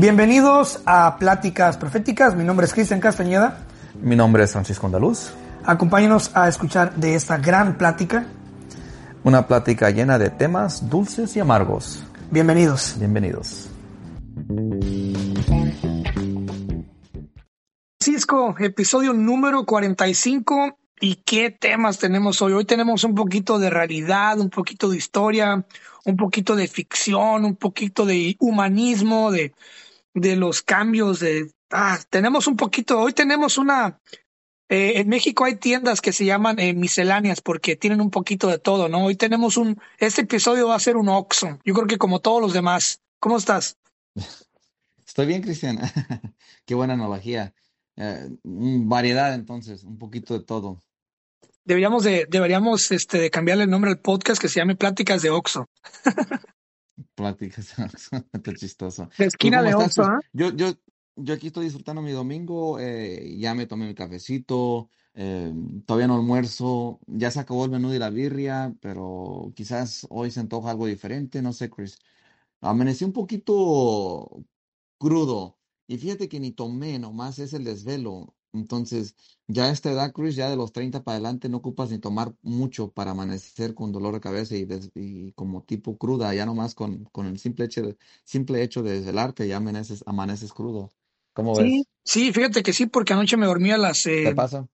Bienvenidos a Pláticas Proféticas. Mi nombre es Cristian Castañeda. Mi nombre es Francisco Andaluz. Acompáñenos a escuchar de esta gran plática. Una plática llena de temas dulces y amargos. Bienvenidos. Bienvenidos. Francisco, episodio número 45. ¿Y qué temas tenemos hoy? Hoy tenemos un poquito de realidad, un poquito de historia, un poquito de ficción, un poquito de humanismo, de, de los cambios de... Ah, tenemos un poquito, hoy tenemos una... Eh, en México hay tiendas que se llaman eh, misceláneas porque tienen un poquito de todo, ¿no? Hoy tenemos un... Este episodio va a ser un Oxxo. Yo creo que como todos los demás. ¿Cómo estás? Estoy bien, Cristian. Qué buena analogía. Eh, variedad, entonces, un poquito de todo. Deberíamos de, deberíamos este, de cambiarle el nombre al podcast que se llame Pláticas de Oxxo. Pláticas está chistoso. De esquina de ¿ah? Yo, yo, yo aquí estoy disfrutando mi domingo, eh, ya me tomé mi cafecito, eh, todavía no almuerzo, ya se acabó el menú de la birria, pero quizás hoy se antoja algo diferente, no sé, Chris. Amanecí un poquito crudo y fíjate que ni tomé, nomás es el desvelo. Entonces, ya a esta edad, Chris, ya de los 30 para adelante, no ocupas ni tomar mucho para amanecer con dolor de cabeza y, y como tipo cruda, ya nomás con, con el simple hecho de, simple hecho de desvelarte, ya amaneces, amaneces crudo. ¿Cómo Sí, ves? sí, fíjate que sí, porque anoche me dormí a las... ¿Te eh, pasa?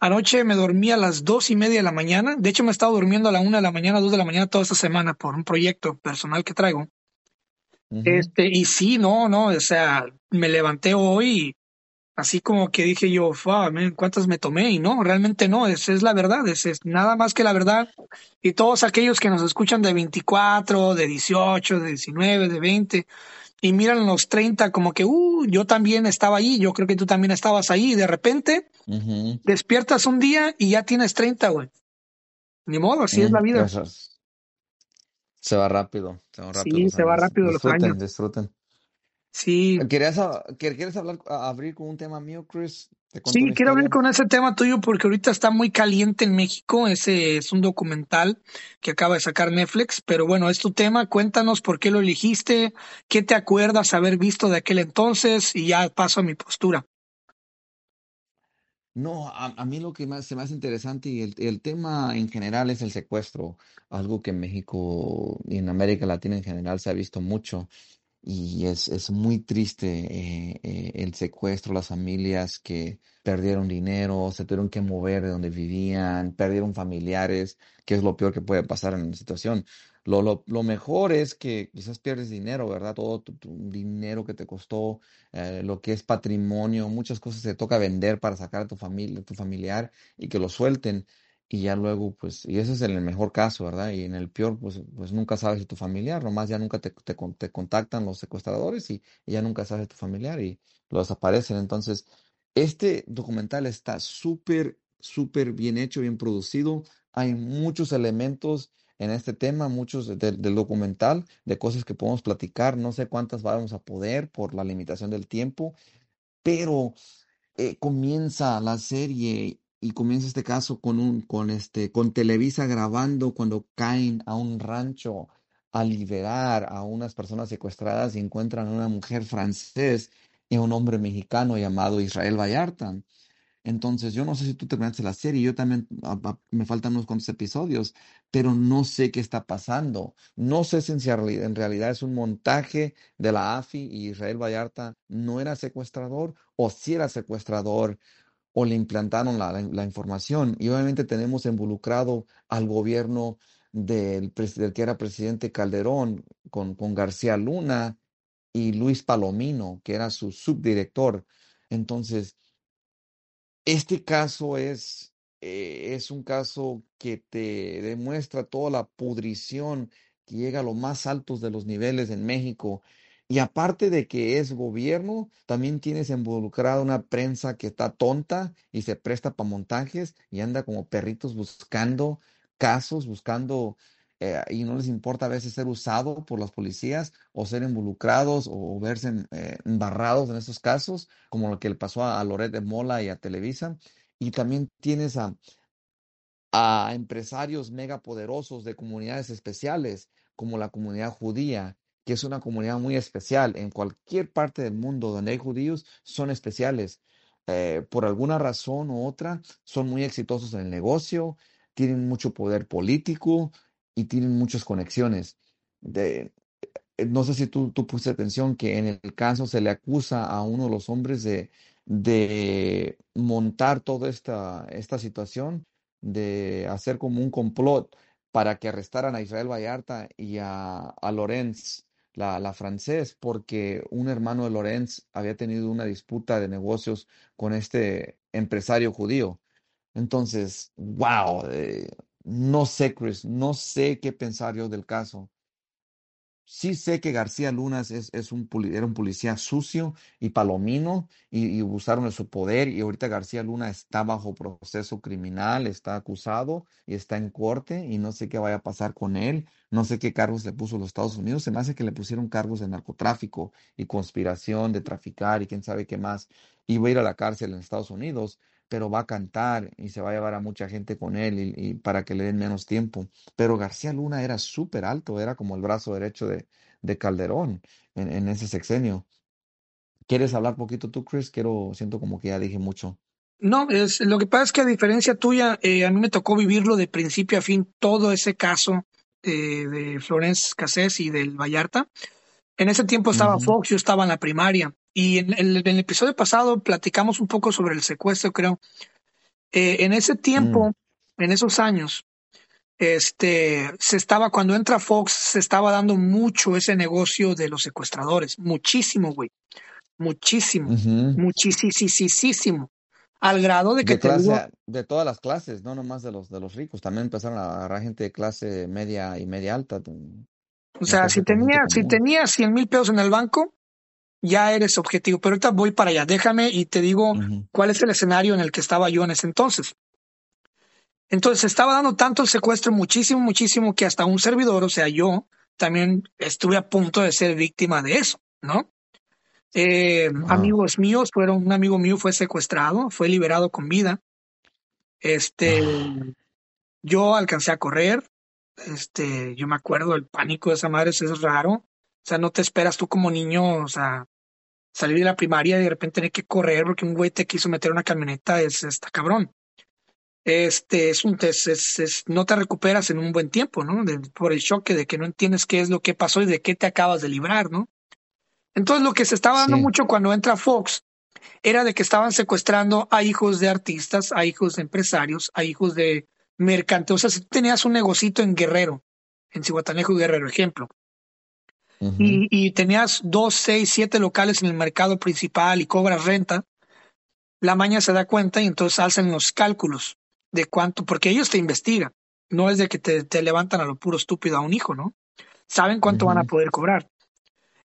anoche me dormí a las dos y media de la mañana. De hecho, me he estado durmiendo a la una de la mañana, dos de la mañana toda esta semana por un proyecto personal que traigo. Ujú. Este, y sí, no, no, o sea, me levanté hoy y así como que dije yo, "Fua, man, ¿cuántas me tomé? Y no, realmente no, es, es la verdad, es, es nada más que la verdad. Y todos aquellos que nos escuchan de 24, de 18, de 19, de 20, y miran los 30 como que, uh, yo también estaba ahí, yo creo que tú también estabas ahí, y de repente despiertas un día y ya tienes 30, güey. Ni modo, así es la Mm, vida. Se va rápido, se van rápido Sí, se va rápido los Disfruten, años. disfruten. Sí, ¿Querías, ¿Quieres hablar, abrir con un tema mío, Chris? Sí, quiero hablar historia. con ese tema tuyo porque ahorita está muy caliente en México. Ese es un documental que acaba de sacar Netflix, pero bueno, es tu tema. Cuéntanos por qué lo elegiste, qué te acuerdas haber visto de aquel entonces y ya paso a mi postura. No, a, a mí lo que más se me hace interesante y el, el tema en general es el secuestro, algo que en México y en América Latina en general se ha visto mucho y es, es muy triste eh, eh, el secuestro, las familias que perdieron dinero, se tuvieron que mover de donde vivían, perdieron familiares, que es lo peor que puede pasar en una situación. Lo, lo, lo mejor es que quizás pierdes dinero, ¿verdad? Todo tu, tu dinero que te costó eh, lo que es patrimonio, muchas cosas te toca vender para sacar a tu familia, tu familiar y que lo suelten y ya luego pues, y ese es el mejor caso, ¿verdad? Y en el peor pues, pues nunca sabes de tu familiar, nomás ya nunca te, te, te contactan los secuestradores y, ya nunca sabes de tu familiar y lo desaparecen. Entonces, este documental está súper, súper bien hecho, bien producido. Hay muchos elementos en este tema, muchos de- del del documental, de cosas que podemos platicar. No sé cuántas vamos a poder por la limitación del tiempo, pero eh, comienza la serie y comienza este caso con un, con este, con Televisa grabando cuando caen a un rancho a liberar a unas personas secuestradas y encuentran a una mujer francés y a un hombre mexicano llamado Israel Vallarta. Entonces, yo no sé si tú terminaste la serie, yo también a- a- me faltan unos cuantos episodios, pero no sé qué está pasando. No sé si en realidad es un montaje de la AFI y Israel Vallarta no era secuestrador o si era secuestrador o le implantaron la, información. Y obviamente tenemos involucrado al gobierno del que era presidente Calderón con, con García Luna y Luis Palomino, que era su subdirector. Entonces, este caso es, eh, es un caso que te demuestra toda la pudrición que llega a los más altos de los niveles en México. Y aparte de que es gobierno, también tienes involucrada una prensa que está tonta y se presta para montajes y anda como perritos buscando casos, buscando, eh, y no les importa a veces ser usado por las policías o ser involucrados o, verse eh, embarrados en esos casos como lo que le pasó a, a Loret de Mola y a Televisa. Y también tienes a, a empresarios megapoderosos de comunidades especiales, como la comunidad judía, que es una comunidad muy especial. En cualquier parte del mundo donde hay judíos, son especiales. Eh, por alguna razón u otra, son muy exitosos en el negocio, tienen mucho poder político y tienen muchas conexiones. Eh, no sé si tú, pusiste atención que en el caso se le acusa a uno de los hombres de, de montar toda esta, esta situación, de hacer como un complot para que arrestaran a Israel Vallarta y a, a Lorenz, la, la francés, porque un hermano de Lorenz había tenido una disputa de negocios con este empresario judío. Entonces, wow, eh, no sé, Chris, no sé qué pensar yo del caso. Sí sé que García Lunas es, es un, era un policía sucio y palomino y, y usaron de su poder y ahorita García Luna está bajo proceso criminal, está acusado y está en corte y no sé qué vaya a pasar con él, no sé qué cargos le puso los Estados Unidos, se me hace que le pusieron cargos de narcotráfico y conspiración de traficar y quién sabe qué más, y va a ir a la cárcel en Estados Unidos pero va a cantar y se va a llevar a mucha gente con él y, y para que le den menos tiempo. Pero García Luna era súper alto, era como el brazo derecho de, de Calderón en, en ese sexenio. ¿Quieres hablar poquito tú, Chris? Quiero, siento como que ya dije mucho. No, es, lo que pasa es que a diferencia tuya, eh, a mí me tocó vivirlo de principio a fin, todo ese caso eh, de Florence Cassés y del Vallarta. En ese tiempo estaba Fox, yo estaba en la primaria. Y en, en el, en el episodio pasado platicamos un poco sobre el secuestro, creo. Eh, en ese mm, tiempo, en esos años, este, se estaba, cuando entra Fox, se estaba dando mucho ese negocio de los secuestradores. Muchísimo, güey. Muchísimo. ujú. Muchísimo. Al grado de que De clase, de todas las clases, no nomás de los de los ricos, también empezaron a agarrar gente de clase media y media alta, o sea, si tenía, si tenía 100 mil pesos en el banco, ya eres objetivo. Pero ahorita voy para allá. Déjame y te digo cuál es el escenario en el que estaba yo en ese entonces. Entonces estaba dando tanto el secuestro, muchísimo, muchísimo, que hasta un servidor, o sea, yo también estuve a punto de ser víctima de eso, ¿no? Eh, Wow. amigos míos fueron, un amigo mío fue secuestrado, fue liberado con vida. Este, Ah, yo alcancé a correr. Este, yo me acuerdo el pánico de esa madre, eso es raro. O sea, no te esperas tú como niño, o sea, salir de la primaria y de repente tener que correr porque un güey te quiso meter una camioneta, es, está cabrón. Este, es un, es, es, es- no te recuperas en un buen tiempo, ¿no? De- por el choque de que no entiendes qué es lo que pasó y de qué te acabas de librar, ¿no? Entonces lo que se estaba dando Sí. mucho cuando entra Fox era de que estaban secuestrando a hijos de artistas, a hijos de empresarios, a hijos de mercantes. O sea, si tú tenías un negocito en Guerrero, en Cihuatanejo Guerrero, ejemplo, Y, y tenías dos, seis, siete locales en el mercado principal y cobras renta, la maña se da cuenta y entonces hacen los cálculos de cuánto, porque ellos te investigan. No es de que te, te levantan a lo puro estúpido a un hijo, ¿no? Saben cuánto van a poder cobrar.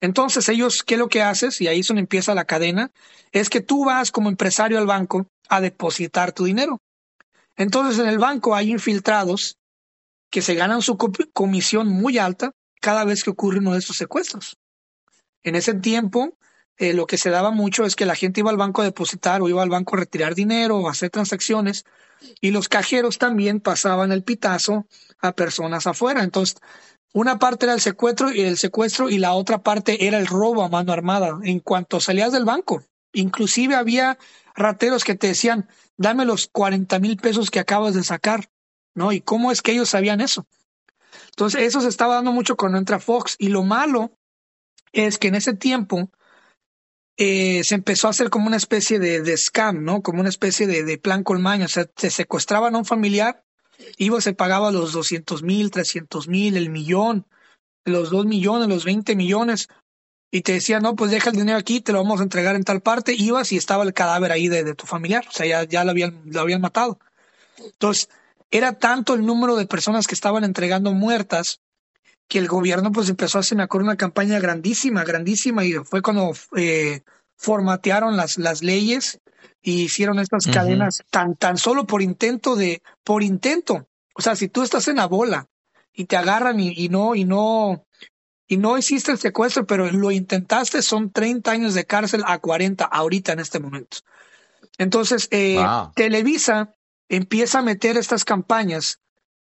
Entonces ellos, ¿qué es lo que haces? Y ahí es donde empieza la cadena, es que tú vas como empresario al banco a depositar tu dinero. Entonces en el banco hay infiltrados que se ganan su co- comisión muy alta cada vez que ocurre uno de estos secuestros. En ese tiempo, eh, lo que se daba mucho es que la gente iba al banco a depositar o iba al banco a retirar dinero o a hacer transacciones y los cajeros también pasaban el pitazo a personas afuera. Entonces, una parte era el secuestro y el secuestro y la otra parte era el robo a mano armada en cuanto salías del banco. Inclusive había rateros que te decían, dame los 40 mil pesos que acabas de sacar, ¿no? ¿Y cómo es que ellos sabían eso? Entonces, eso se estaba dando mucho cuando entra Fox y lo malo es que en ese tiempo eh, se empezó a hacer como una especie de, scam, ¿no? Como una especie de, plan colmaño. O sea, te secuestraban a un familiar, iba, se pagaba los 200 mil, 300 mil, el millón, los 2 millones, los 20 millones, y te decían, no, pues deja el dinero aquí, te lo vamos a entregar en tal parte. Ibas y estaba el cadáver ahí de, de tu familiar. O sea, ya, ya lo, habían, lo habían matado. Entonces, era tanto el número de personas que estaban entregando muertas que el gobierno pues empezó a hacer, me acuerdo, una campaña grandísima, grandísima, y fue cuando eh, formatearon las, las leyes y hicieron estas cadenas tan, tan solo por intento de, por intento. O sea, si tú estás en la bola y te agarran y, y no, y no, y no hiciste el secuestro, pero lo intentaste, son 30 años de cárcel a 40 ahorita en este momento. Entonces, eh, Wow. Televisa empieza a meter estas campañas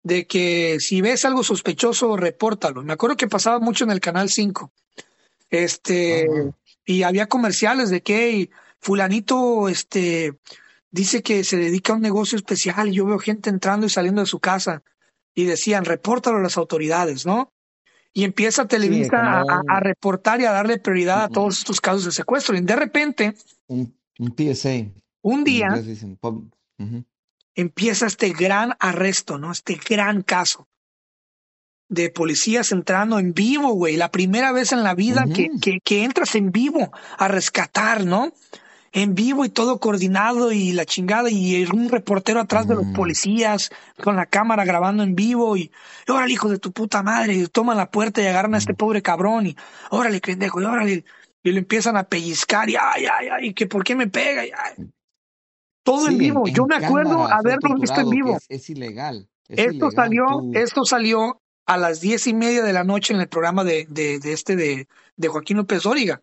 de que si ves algo sospechoso, repórtalo. Me acuerdo que pasaba mucho en el Canal 5. Este, y había comerciales de que fulanito, este, dice que se dedica a un negocio especial y yo veo gente entrando y saliendo de su casa y decían, repórtalo a las autoridades, ¿no? Y empieza Televisa a, reportar y a darle prioridad a todos estos casos de secuestro. Y de repente... Un, PSA. Un día... Empieza este gran arresto, ¿no? Este gran caso de policías entrando en vivo, güey. La primera vez en la vida que, que, que entras en vivo a rescatar, ¿no? en vivo y todo coordinado y la chingada y un reportero atrás de los policías con la cámara grabando en vivo y órale hijo de tu puta madre y toman la puerta y agarran a este mm. pobre cabrón y órale pendejo y órale y lo empiezan a pellizcar y ay ay ay que por qué me pega todo en vivo yo me acuerdo haberlo visto en vivo es, ilegal esto salió esto salió a las diez y media de la noche en el programa de, de, de este de, de Joaquín López Dóriga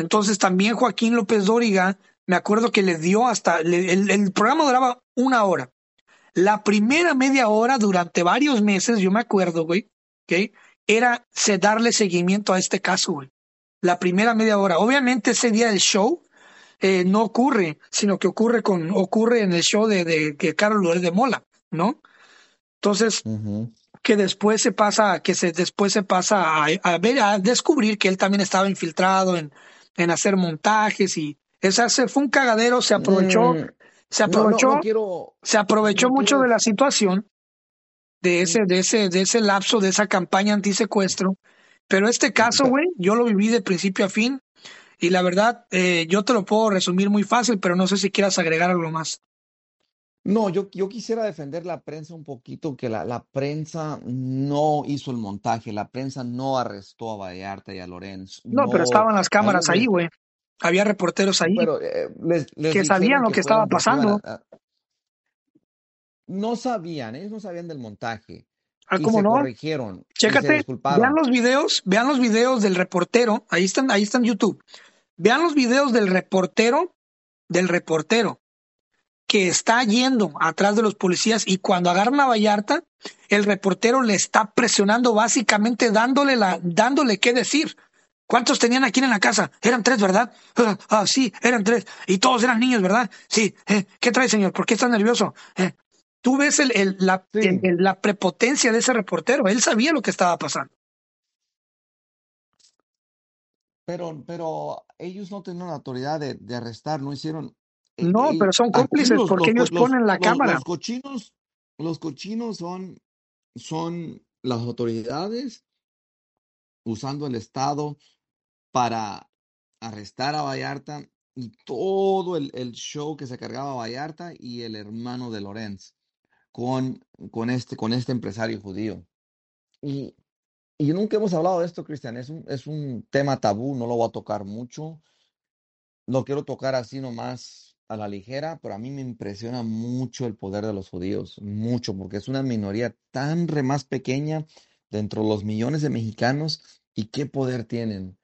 entonces también Joaquín López Dóriga, me acuerdo que le dio hasta, el, programa duraba una hora. La primera media hora durante varios meses, yo me acuerdo, güey, ¿okay? era darle seguimiento a este caso, güey. La primera media hora. Obviamente ese día del show eh, no ocurre, sino que ocurre con, ocurre en el show de, de, Carlos López de Mola, ¿no? Entonces, que después se pasa, que se, después se pasa a, a, ver, a descubrir que él también estaba infiltrado en, en hacer montajes y esa se fue un cagadero, se aprovechó, mm, se aprovechó, se aprovechó mucho de la situación de ese, de ese, de ese lapso, de esa campaña antisecuestro. Pero este caso, güey, yo lo viví de principio a fin y la verdad, eh, yo te lo puedo resumir muy fácil, pero no sé si quieras agregar algo más. No, yo, yo quisiera defender la prensa un poquito, que la, la prensa no hizo el montaje, la prensa no arrestó a Vallarta y a Lorenz. No, pero estaban las cámaras ahí, güey. Había reporteros ahí pero, eh, que sabían lo que, estaba pasando. no sabían, ellos no sabían del montaje. Ah, ¿cómo se no? corrigieron. Chécate, vean los videos, vean los videos del reportero, ahí están, ahí están YouTube. Vean los videos del reportero, del reportero que está yendo atrás de los policías y cuando agarran a Vallarta, el reportero le está presionando básicamente dándole la, dándole qué decir. ¿Cuántos tenían aquí en la casa? Eran tres, ¿verdad? Ah, ah sí, eran tres. Y todos eran niños, ¿verdad? Sí. Eh, ¿Qué trae, señor? ¿Por qué está nervioso? Eh, Tú ves el, el, la, la prepotencia de ese reportero. Él sabía lo que estaba pasando. Pero, pero ellos no tenían la autoridad de, de arrestar, no hicieron, no, pero son cómplices porque ellos ponen la cámara. Los cochinos, los cochinos son, son las autoridades usando el Estado para arrestar a Vallarta y todo el, show que se cargaba a Vallarta y el hermano de Lorenz con, con, este, con este empresario judío. Y, y nunca hemos hablado de esto, Cristian. Es un, es un tema tabú, no lo voy a tocar mucho. Lo quiero tocar así nomás a la ligera, pero a mí me impresiona mucho el poder de los judíos, mucho, porque es una minoría tan re más pequeña dentro de los millones de mexicanos y qué poder tienen.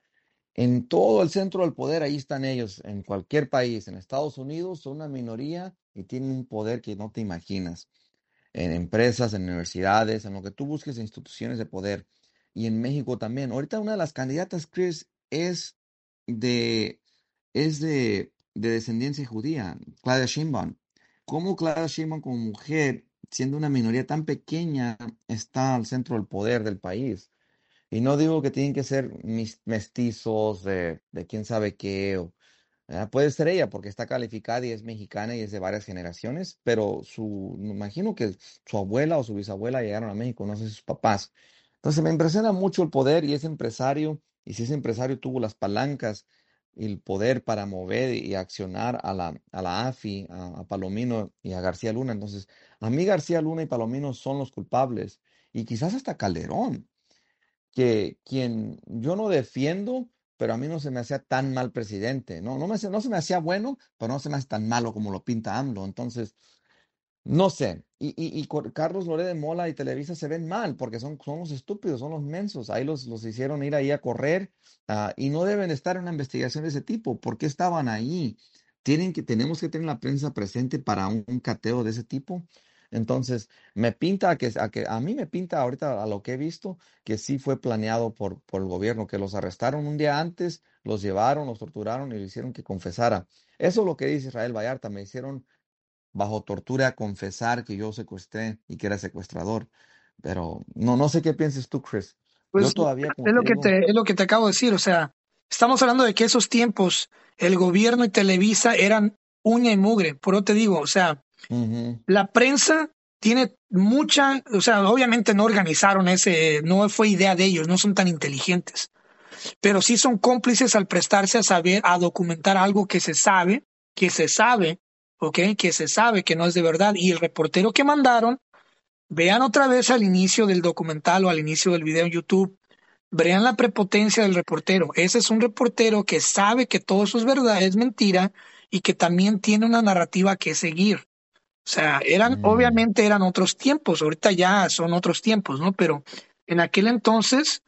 En todo el centro del poder, ahí están ellos, en cualquier país, en Estados Unidos, son una minoría y tienen un poder que no te imaginas. En empresas, en universidades, en lo que tú busques, en instituciones de poder. Y en México también. Ahorita una de las candidatas, Chris, es de, es de de descendencia judía, Claudia Sheinbaum. ¿Cómo Claudia Sheinbaum como mujer, siendo una minoría tan pequeña, está al centro del poder del país? Y no digo que tienen que ser mestizos de, de quién sabe qué, puede ser ella porque está calificada y es mexicana y es de varias generaciones, pero su, me imagino que su abuela o su bisabuela llegaron a México, no sé sus papás. Entonces me impresiona mucho el poder y ese empresario, y si ese empresario tuvo las palancas el poder para mover y accionar a la, a la AFI, a, Palomino y a García Luna. Entonces, a mí García Luna y Palomino son los culpables y quizás hasta Calderón, que quien yo no defiendo, pero a mí no se me hacía tan mal presidente, ¿no? No, me, no se me hacía bueno, pero no se me hace tan malo como lo pinta AMLO. Entonces, no sé. Y, y, Carlos Loré de Mola y Televisa se ven mal porque son, son los estúpidos, son los mensos. Ahí los, los hicieron ir ahí a correr ah, y no deben estar en una investigación de ese tipo. ¿Por qué estaban ahí? Tienen que, tenemos que tener la prensa presente para un, cateo de ese tipo. Entonces, me pinta a que, a que a mí me pinta ahorita a lo que he visto que sí fue planeado por, por el gobierno, que los arrestaron un día antes, los llevaron, los torturaron y le hicieron que confesara. Eso es lo que dice Israel Vallarta, me hicieron bajo tortura confesar que yo secuestré y que era secuestrador. Pero no, no sé qué pienses tú, Chris. Yo Pues todavía, como es lo que digo, te, es lo que te acabo de decir, o sea, estamos hablando de que esos tiempos el gobierno y Televisa eran uña y mugre, por eso te digo, o sea, la prensa tiene mucha, o sea, obviamente no organizaron ese, no fue idea de ellos, no son tan inteligentes, pero sí son cómplices al prestarse a saber, a documentar algo que se sabe, que se sabe, ¿ok? Que se sabe que no es de verdad. Y el reportero que mandaron, vean otra vez al inicio del documental o al inicio del video en YouTube, vean la prepotencia del reportero. Ese es un reportero que sabe que todo eso es verdad, es mentira y que también tiene una narrativa que seguir. O sea, eran, mm. obviamente eran otros tiempos, ahorita ya son otros tiempos, ¿no? Pero en aquel entonces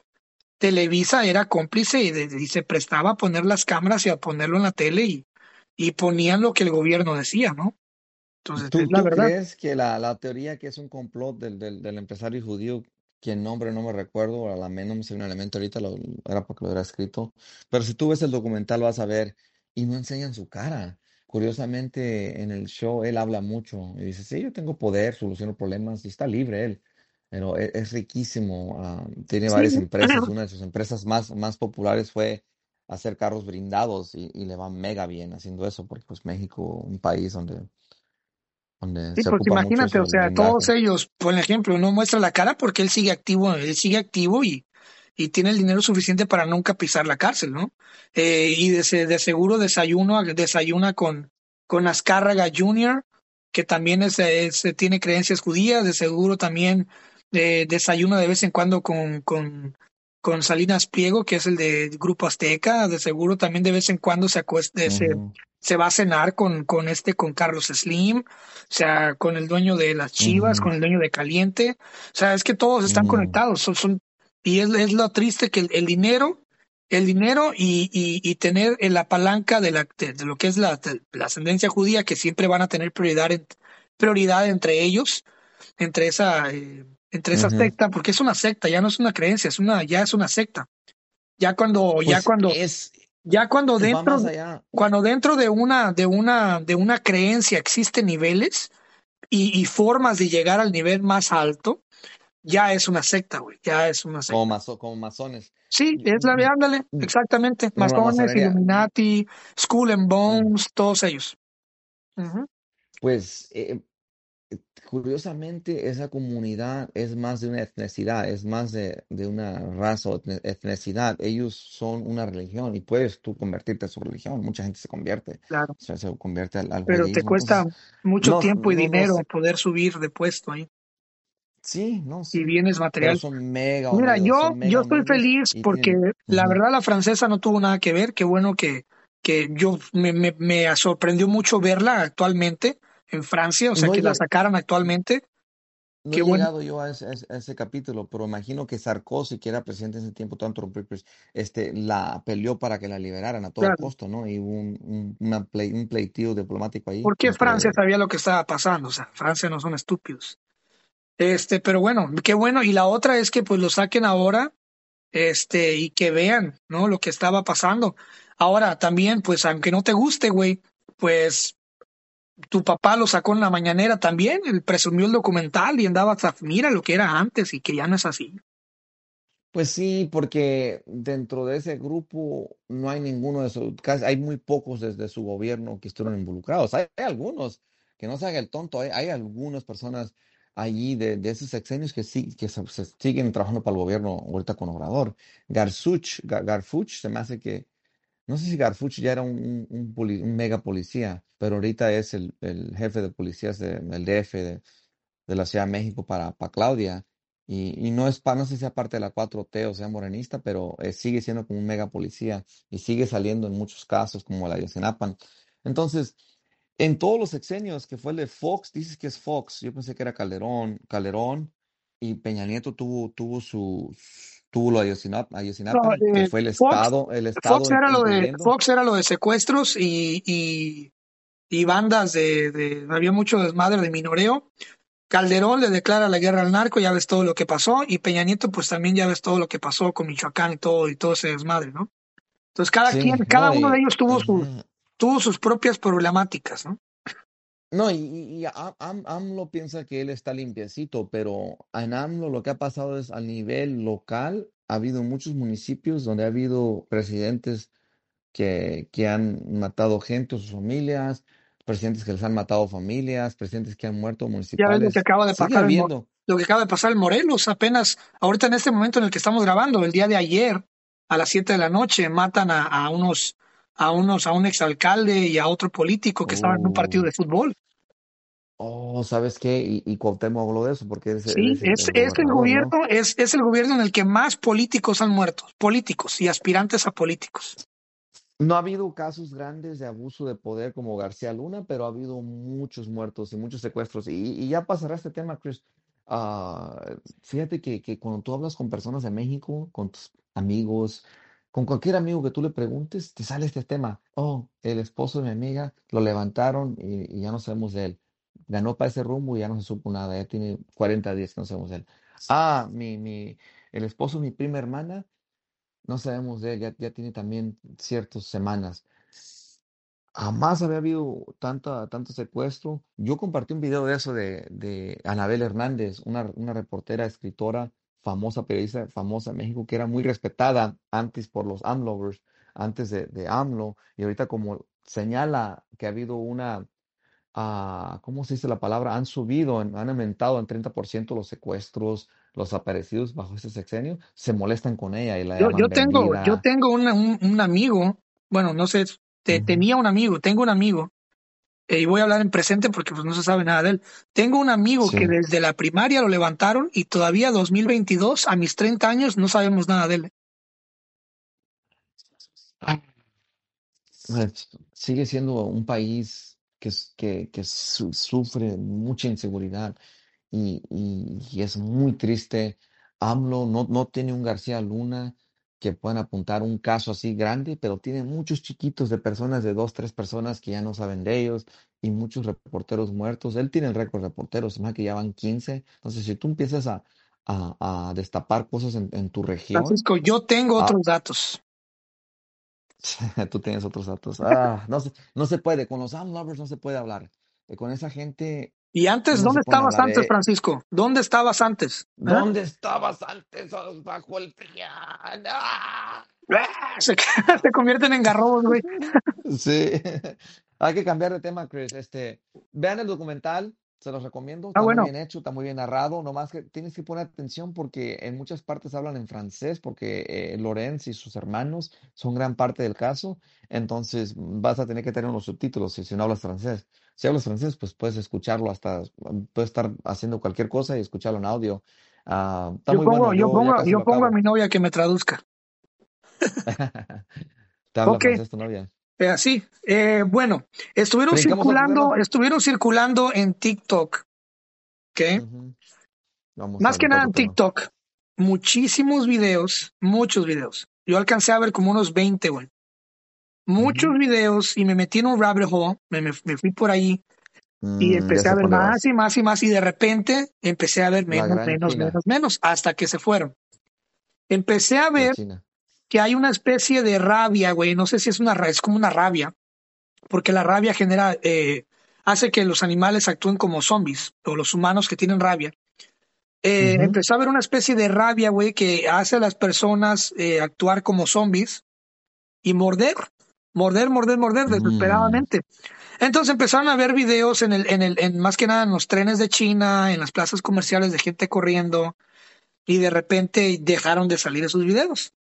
Televisa era cómplice y, de- y se prestaba a poner las cámaras y a ponerlo en la tele y, y ponían lo que el gobierno decía, ¿no? Entonces, es ¿Tú, la tú verdad. crees que la, la teoría que es un complot del, del, del empresario judío, quien nombre no me recuerdo, a la menos me sale un elemento ahorita, lo, era porque lo hubiera escrito, pero si tú ves el documental vas a ver y no enseñan su cara. Curiosamente, en el show él habla mucho y dice, sí, yo tengo poder, soluciono problemas y está libre él, pero e- es, riquísimo, ah, tiene Sí, varias empresas, una de sus empresas más, más populares fue hacer carros blindados y, y le va mega bien haciendo eso, porque pues México, un país donde donde sí, se pues imagínate, o sea, todos ellos, por ejemplo, no muestra la cara porque él sigue activo, él sigue activo y, y tiene el dinero suficiente para nunca pisar la cárcel, ¿no? Eh, y de, de seguro desayuno, desayuna con, con Azcárraga Jr., que también es, es- tiene creencias judías, de seguro también eh, desayuna de vez en cuando con, con, con Salinas Pliego, que es el de Grupo Azteca, de seguro también de vez en cuando se acuesta, se, se va a cenar con, con este, con Carlos Slim, o sea, con el dueño de las Chivas, con el dueño de Caliente, o sea, es que todos están conectados, son, son y es, es lo triste que el, el dinero, el dinero y, y, y tener en la palanca de, la, de, de lo que es la, de la ascendencia judía, que siempre van a tener prioridad, en- prioridad entre ellos, entre esa, eh, entre esa secta, porque es una secta, ya no es una creencia, es una, ya es una secta. Ya cuando, ya Pues cuando, es, ya cuando dentro, cuando dentro de una, de una, de una creencia existen niveles y, y formas de llegar al nivel más alto, ya es una secta, güey, ya es una Como, secta. maso- como masones. Sí, Y- es la de y- ándale, exactamente. Masones. Illuminati, Skull and mm, Bones, todos ellos. Pues eh, curiosamente esa comunidad es más de una etnicidad, es más de, de una raza o etnicidad. Ellos son una religión y puedes tú convertirte a su religión. Mucha gente se convierte, Claro, se, se convierte al, al pero te cuesta Entonces, mucho no, tiempo y no, no dinero sé. poder subir de puesto ahí Sí, no, y sí. bienes Pero material. son mega Mira, unidos, yo, son yo estoy feliz y porque tienen. la verdad la francesa no tuvo nada que ver. Qué bueno que, que yo me, me, me sorprendió mucho verla actualmente en Francia, o sea, No que la sacaran actualmente. no Qué he bueno. llegado yo a ese, a ese- capítulo, pero imagino que Sarkozy, que era presidente en ese tiempo, tanto este, la peleó para que la liberaran a todo Claro. costo, ¿no? Y hubo un, un, plei- un pleitío diplomático ahí Porque Francia entre... sabía lo que estaba pasando, o sea, Francia no son estúpidos. Este, pero bueno, qué bueno. Y la otra es que pues lo saquen ahora, este, y que vean, ¿no? Lo que estaba pasando. Ahora también, pues, aunque no te guste, güey, pues tu papá lo sacó en la mañanera también, él presumió el documental y andaba hasta, mira lo que era antes y que ya no es así. Pues sí, porque dentro de ese grupo no hay ninguno de su, casi, hay muy pocos desde su gobierno que estuvieron involucrados. Hay, algunos, que no se haga el tonto, hay, hay algunas personas allí de, esos sexenios que sí, que se, siguen trabajando para el gobierno ahorita con Obrador. Garzuch, Ga- Garfuch, se me hace que, no sé si Garfuch ya era un, un mega policía, pero ahorita es el, el jefe de policías del DF de la Ciudad de México para, para Claudia. Y, y no es pa- no sé si sea parte de la 4T o sea morenista, pero eh, sigue siendo como un mega policía y sigue saliendo en muchos casos como la de Ayotzinapa. Entonces, en todos los sexenios que fue el de Fox, dices que es Fox. Yo pensé que era Calderón, Calderón y Peña Nieto tuvo, tuvo su, tuvo lo de Ayotzinapa, No, que eh, fue el Fox, Estado, el Estado Fox era lo de. Fox era lo de secuestros y, y, y bandas de, de, había mucho desmadre de minoreo Calderón le declara la guerra al narco, ya ves todo lo que pasó, y Peña Nieto, pues también ya ves todo lo que pasó con Michoacán y todo, y todo ese desmadre, ¿no? Entonces cada Sí, quien, cada no, uno de ellos tuvo sus, ujú. tuvo sus propias problemáticas, ¿no? No, y, y- Am- Am- AMLO piensa que él está limpiecito, pero en AMLO lo que ha pasado es a nivel local, ha habido muchos municipios donde ha habido presidentes que, que han matado gente sus familias, presidentes que les han matado familias, presidentes que han muerto Ya ves lo que municipales. acaba de pasar en lo que acaba de pasar en Morelos, apenas ahorita en este momento en el que estamos grabando, el día de ayer, a las 7 de la noche, matan a, a unos, a unos, a un exalcalde y a otro político que estaban en un partido Oh, de fútbol. oh, ¿sabes qué? Y, y Cuauhtémoc habló de eso porque es, Sí, es es, el es el gobierno, es, es el gobierno en el que más políticos han muerto, políticos y aspirantes a políticos. No ha habido casos grandes de abuso de poder como García Luna, pero ha habido muchos muertos y muchos secuestros. Y, y ya pasará este tema, Chris. Ah, fíjate que, que cuando tú hablas con personas de México, con tus amigos, con cualquier amigo que tú le preguntes, te sale este tema. Oh, el esposo de mi amiga lo levantaron y, y ya no sabemos de él. Ganó para ese rumbo y ya no se supo nada. Ya tiene 40 días que no sabemos de él. Ah, mi, mi, el esposo de mi prima hermana no sabemos de él, ya, ya tiene también ciertas semanas. Jamás había habido tanta, tanto secuestro. Yo compartí un video de eso de, de Anabel Hernández, una, una reportera, escritora, famosa, periodista famosa en México, que era muy respetada antes por los AMLovers, antes de, de AMLO, y ahorita como señala que ha habido una, ah, ¿cómo se dice la palabra? Han subido, han aumentado en 30% los secuestros, los aparecidos bajo este sexenio, se molestan con ella y la Yo, tengo, yo tengo una- un, un amigo, bueno, no sé, te- tenía un amigo, tengo un amigo, eh, y voy a hablar en presente porque pues no se sabe nada de él. Tengo un amigo que desde la primaria lo levantaron y todavía 2022, a mis 30 años, no sabemos nada de él. Pues, sigue siendo un país que, que, que su- sufre mucha inseguridad y, y- y es muy triste. AMLO no, no tiene un García Luna que puedan apuntar un caso así grande, pero tiene muchos chiquitos de personas, de dos, tres personas que ya no saben de ellos y muchos reporteros muertos. Él tiene el récord de reporteros, más que ya van 15. Entonces, si tú empiezas a, a, a destapar cosas en, en tu región, Francisco, yo tengo ah, otros datos. Tú tienes otros datos. Ah, no se, no se puede. Con los Am Lovers no se puede hablar. Eh, Con esa gente Y antes, ¿dónde estabas antes, Francisco? ¿Dónde estabas antes? ¿Eh? ¿dónde estabas antes bajo el piano? Se, se convierten en garrobos, güey. Sí. Hay que cambiar de tema, Chris. Este, vean el documental, se los recomiendo. Ah, Está muy bien hecho, está muy bien narrado. Nomás que tienes que poner atención porque en muchas partes hablan en francés, porque eh, Lorenz y sus hermanos son gran parte del caso. Entonces vas a tener que tener unos subtítulos si, si no hablas francés. Si hablas francés, pues puedes escucharlo hasta, puedes estar haciendo cualquier cosa y escucharlo en audio. Ah, está yo muy pongo, bueno, yo pongo, yo pongo a mi novia que me traduzca. ¿Te habla Ok, francés tu novia? Eh, así. Eh, bueno, estuvieron Brincamos circulando, estuvieron circulando en TikTok, ¿ok? Ujú. Vamos Más que nada en tema. TikTok, muchísimos videos, muchos videos. Yo alcancé a ver como unos 20, güey. Muchos videos y me metí en un rabbit hole, me, me- me fui por ahí y Mm, empecé a ver más vas. y más y más y de repente empecé a ver menos, menos, China menos, menos, hasta que se fueron. Empecé a ver. Que hay una especie de rabia, güey, no sé si es una ra- es como una rabia, porque la rabia genera, eh, hace que los animales actúen como zombies, o los humanos que tienen rabia. Eh, empezó a haber una especie de rabia, güey, que hace a las personas eh, actuar como zombies y morder, morder, morder, morder Mm, desesperadamente. Entonces empezaron a ver videos en el, en el, en más que nada en los trenes de China, en las plazas comerciales de gente corriendo, y de repente dejaron de salir esos videos.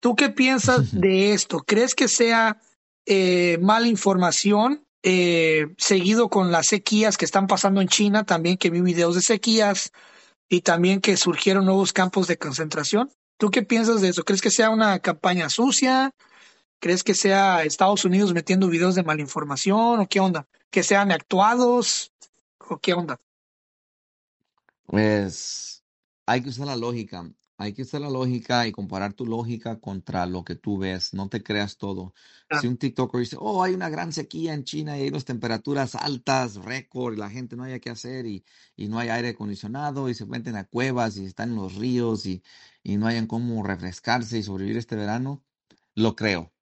¿Tú qué piensas de esto? ¿Crees que sea eh, mala información? eh, seguido con las sequías que están pasando en China, también que vi videos de sequías y también que surgieron nuevos campos de concentración. ¿Tú qué piensas de eso? ¿Crees que sea una campaña sucia? ¿Crees que sea Estados Unidos metiendo videos de malinformación o qué onda? ¿Que sean actuados o qué onda? Es, hay que usar la lógica. Hay que usar la lógica y comparar tu lógica contra lo que tú ves. No te creas todo. Ah, Si un TikToker dice, oh, hay una gran sequía en China y hay unas temperaturas altas, récord, y la gente no haya qué hacer y, y no hay aire acondicionado y se meten a cuevas y están en los ríos y, y no hayan cómo refrescarse y sobrevivir este verano, lo creo.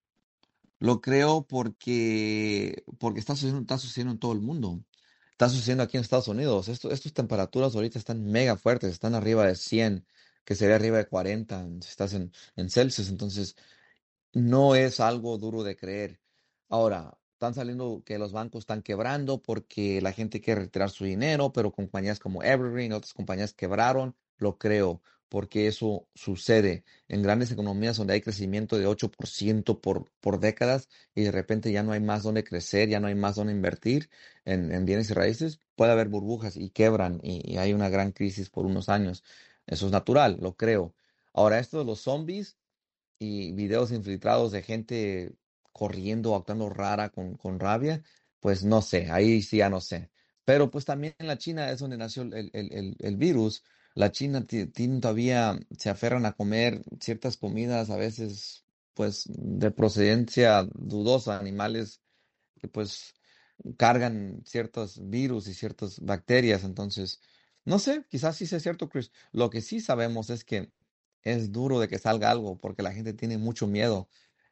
Lo creo porque, porque está sucediendo, está sucediendo en todo el mundo. Está sucediendo aquí en Estados Unidos. Esto, estas temperaturas ahorita están mega fuertes, están arriba de 100, que sería arriba de 40 si estás en, en Celsius. Entonces, no es algo duro de creer. Ahora, están saliendo que los bancos están quebrando porque la gente quiere retirar su dinero, pero compañías como Evergreen, otras compañías quebraron. Lo creo, porque eso sucede en grandes economías donde hay crecimiento de 8% por, por décadas y de repente ya no hay más donde crecer, ya no hay más donde invertir en, en bienes y raíces. Puede haber burbujas y quebran y, y hay una gran crisis por unos años. Eso es natural, lo creo. Ahora, esto de los zombies y videos infiltrados de gente corriendo, actuando rara con, con rabia, pues no sé, ahí sí ya no sé. Pero pues también en la China es donde nació el, el- el- virus. La China ti- tiene todavía, se aferran a comer ciertas comidas a veces pues de procedencia dudosa, animales que pues cargan ciertos virus y ciertas bacterias. Entonces, no sé, quizás sí sea cierto, Chris. Lo que sí sabemos es que es duro de que salga algo porque la gente tiene mucho miedo.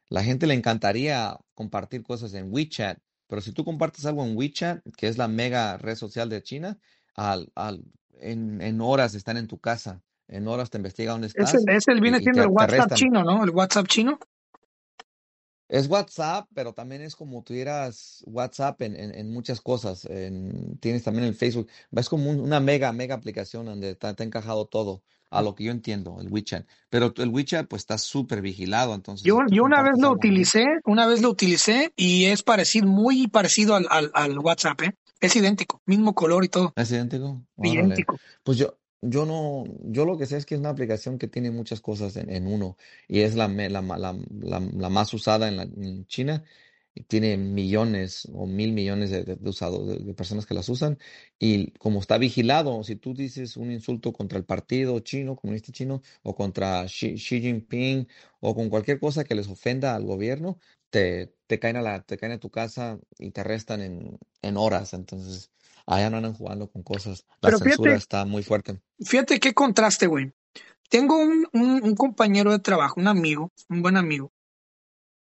La gente le encantaría compartir cosas en WeChat, pero si tú compartes algo en WeChat, que es la mega red social de China, al, al, en, en horas están en tu casa, en horas te investiga dónde estás ese viene siendo el WhatsApp chino, ¿no? El WhatsApp chino. Es WhatsApp, pero también es como tuvieras WhatsApp en, en, en muchas cosas. En- tienes también el Facebook. Es como un- una mega, mega aplicación donde está, está encajado todo, a lo que yo entiendo, el WeChat. Pero el WeChat pues está súper vigilado, entonces Yo, yo una vez lo utilicé, una vez lo utilicé y es parecido, muy parecido al, al, al WhatsApp, ¿eh? Es idéntico, mismo color y todo, ¿es idéntico? Órale. idéntico. Pues yo, yo no, yo lo que sé es que es una aplicación que tiene muchas cosas en, en uno y es la, la, la, la, más usada en, China y tiene millones o mil millones de, de, usados, de, de personas que las usan y como está vigilado, si tú dices un insulto contra el partido chino, comunista chino o contra Xi, Xi Jinping o con cualquier cosa que les ofenda al gobierno, te, te caen a la, te caen a tu casa y te arrestan en, en horas, entonces allá no andan jugando con cosas. La Pero censura fíjate, está muy fuerte. fíjate qué contraste, güey. Tengo un, un, un compañero de trabajo, un amigo, un buen amigo,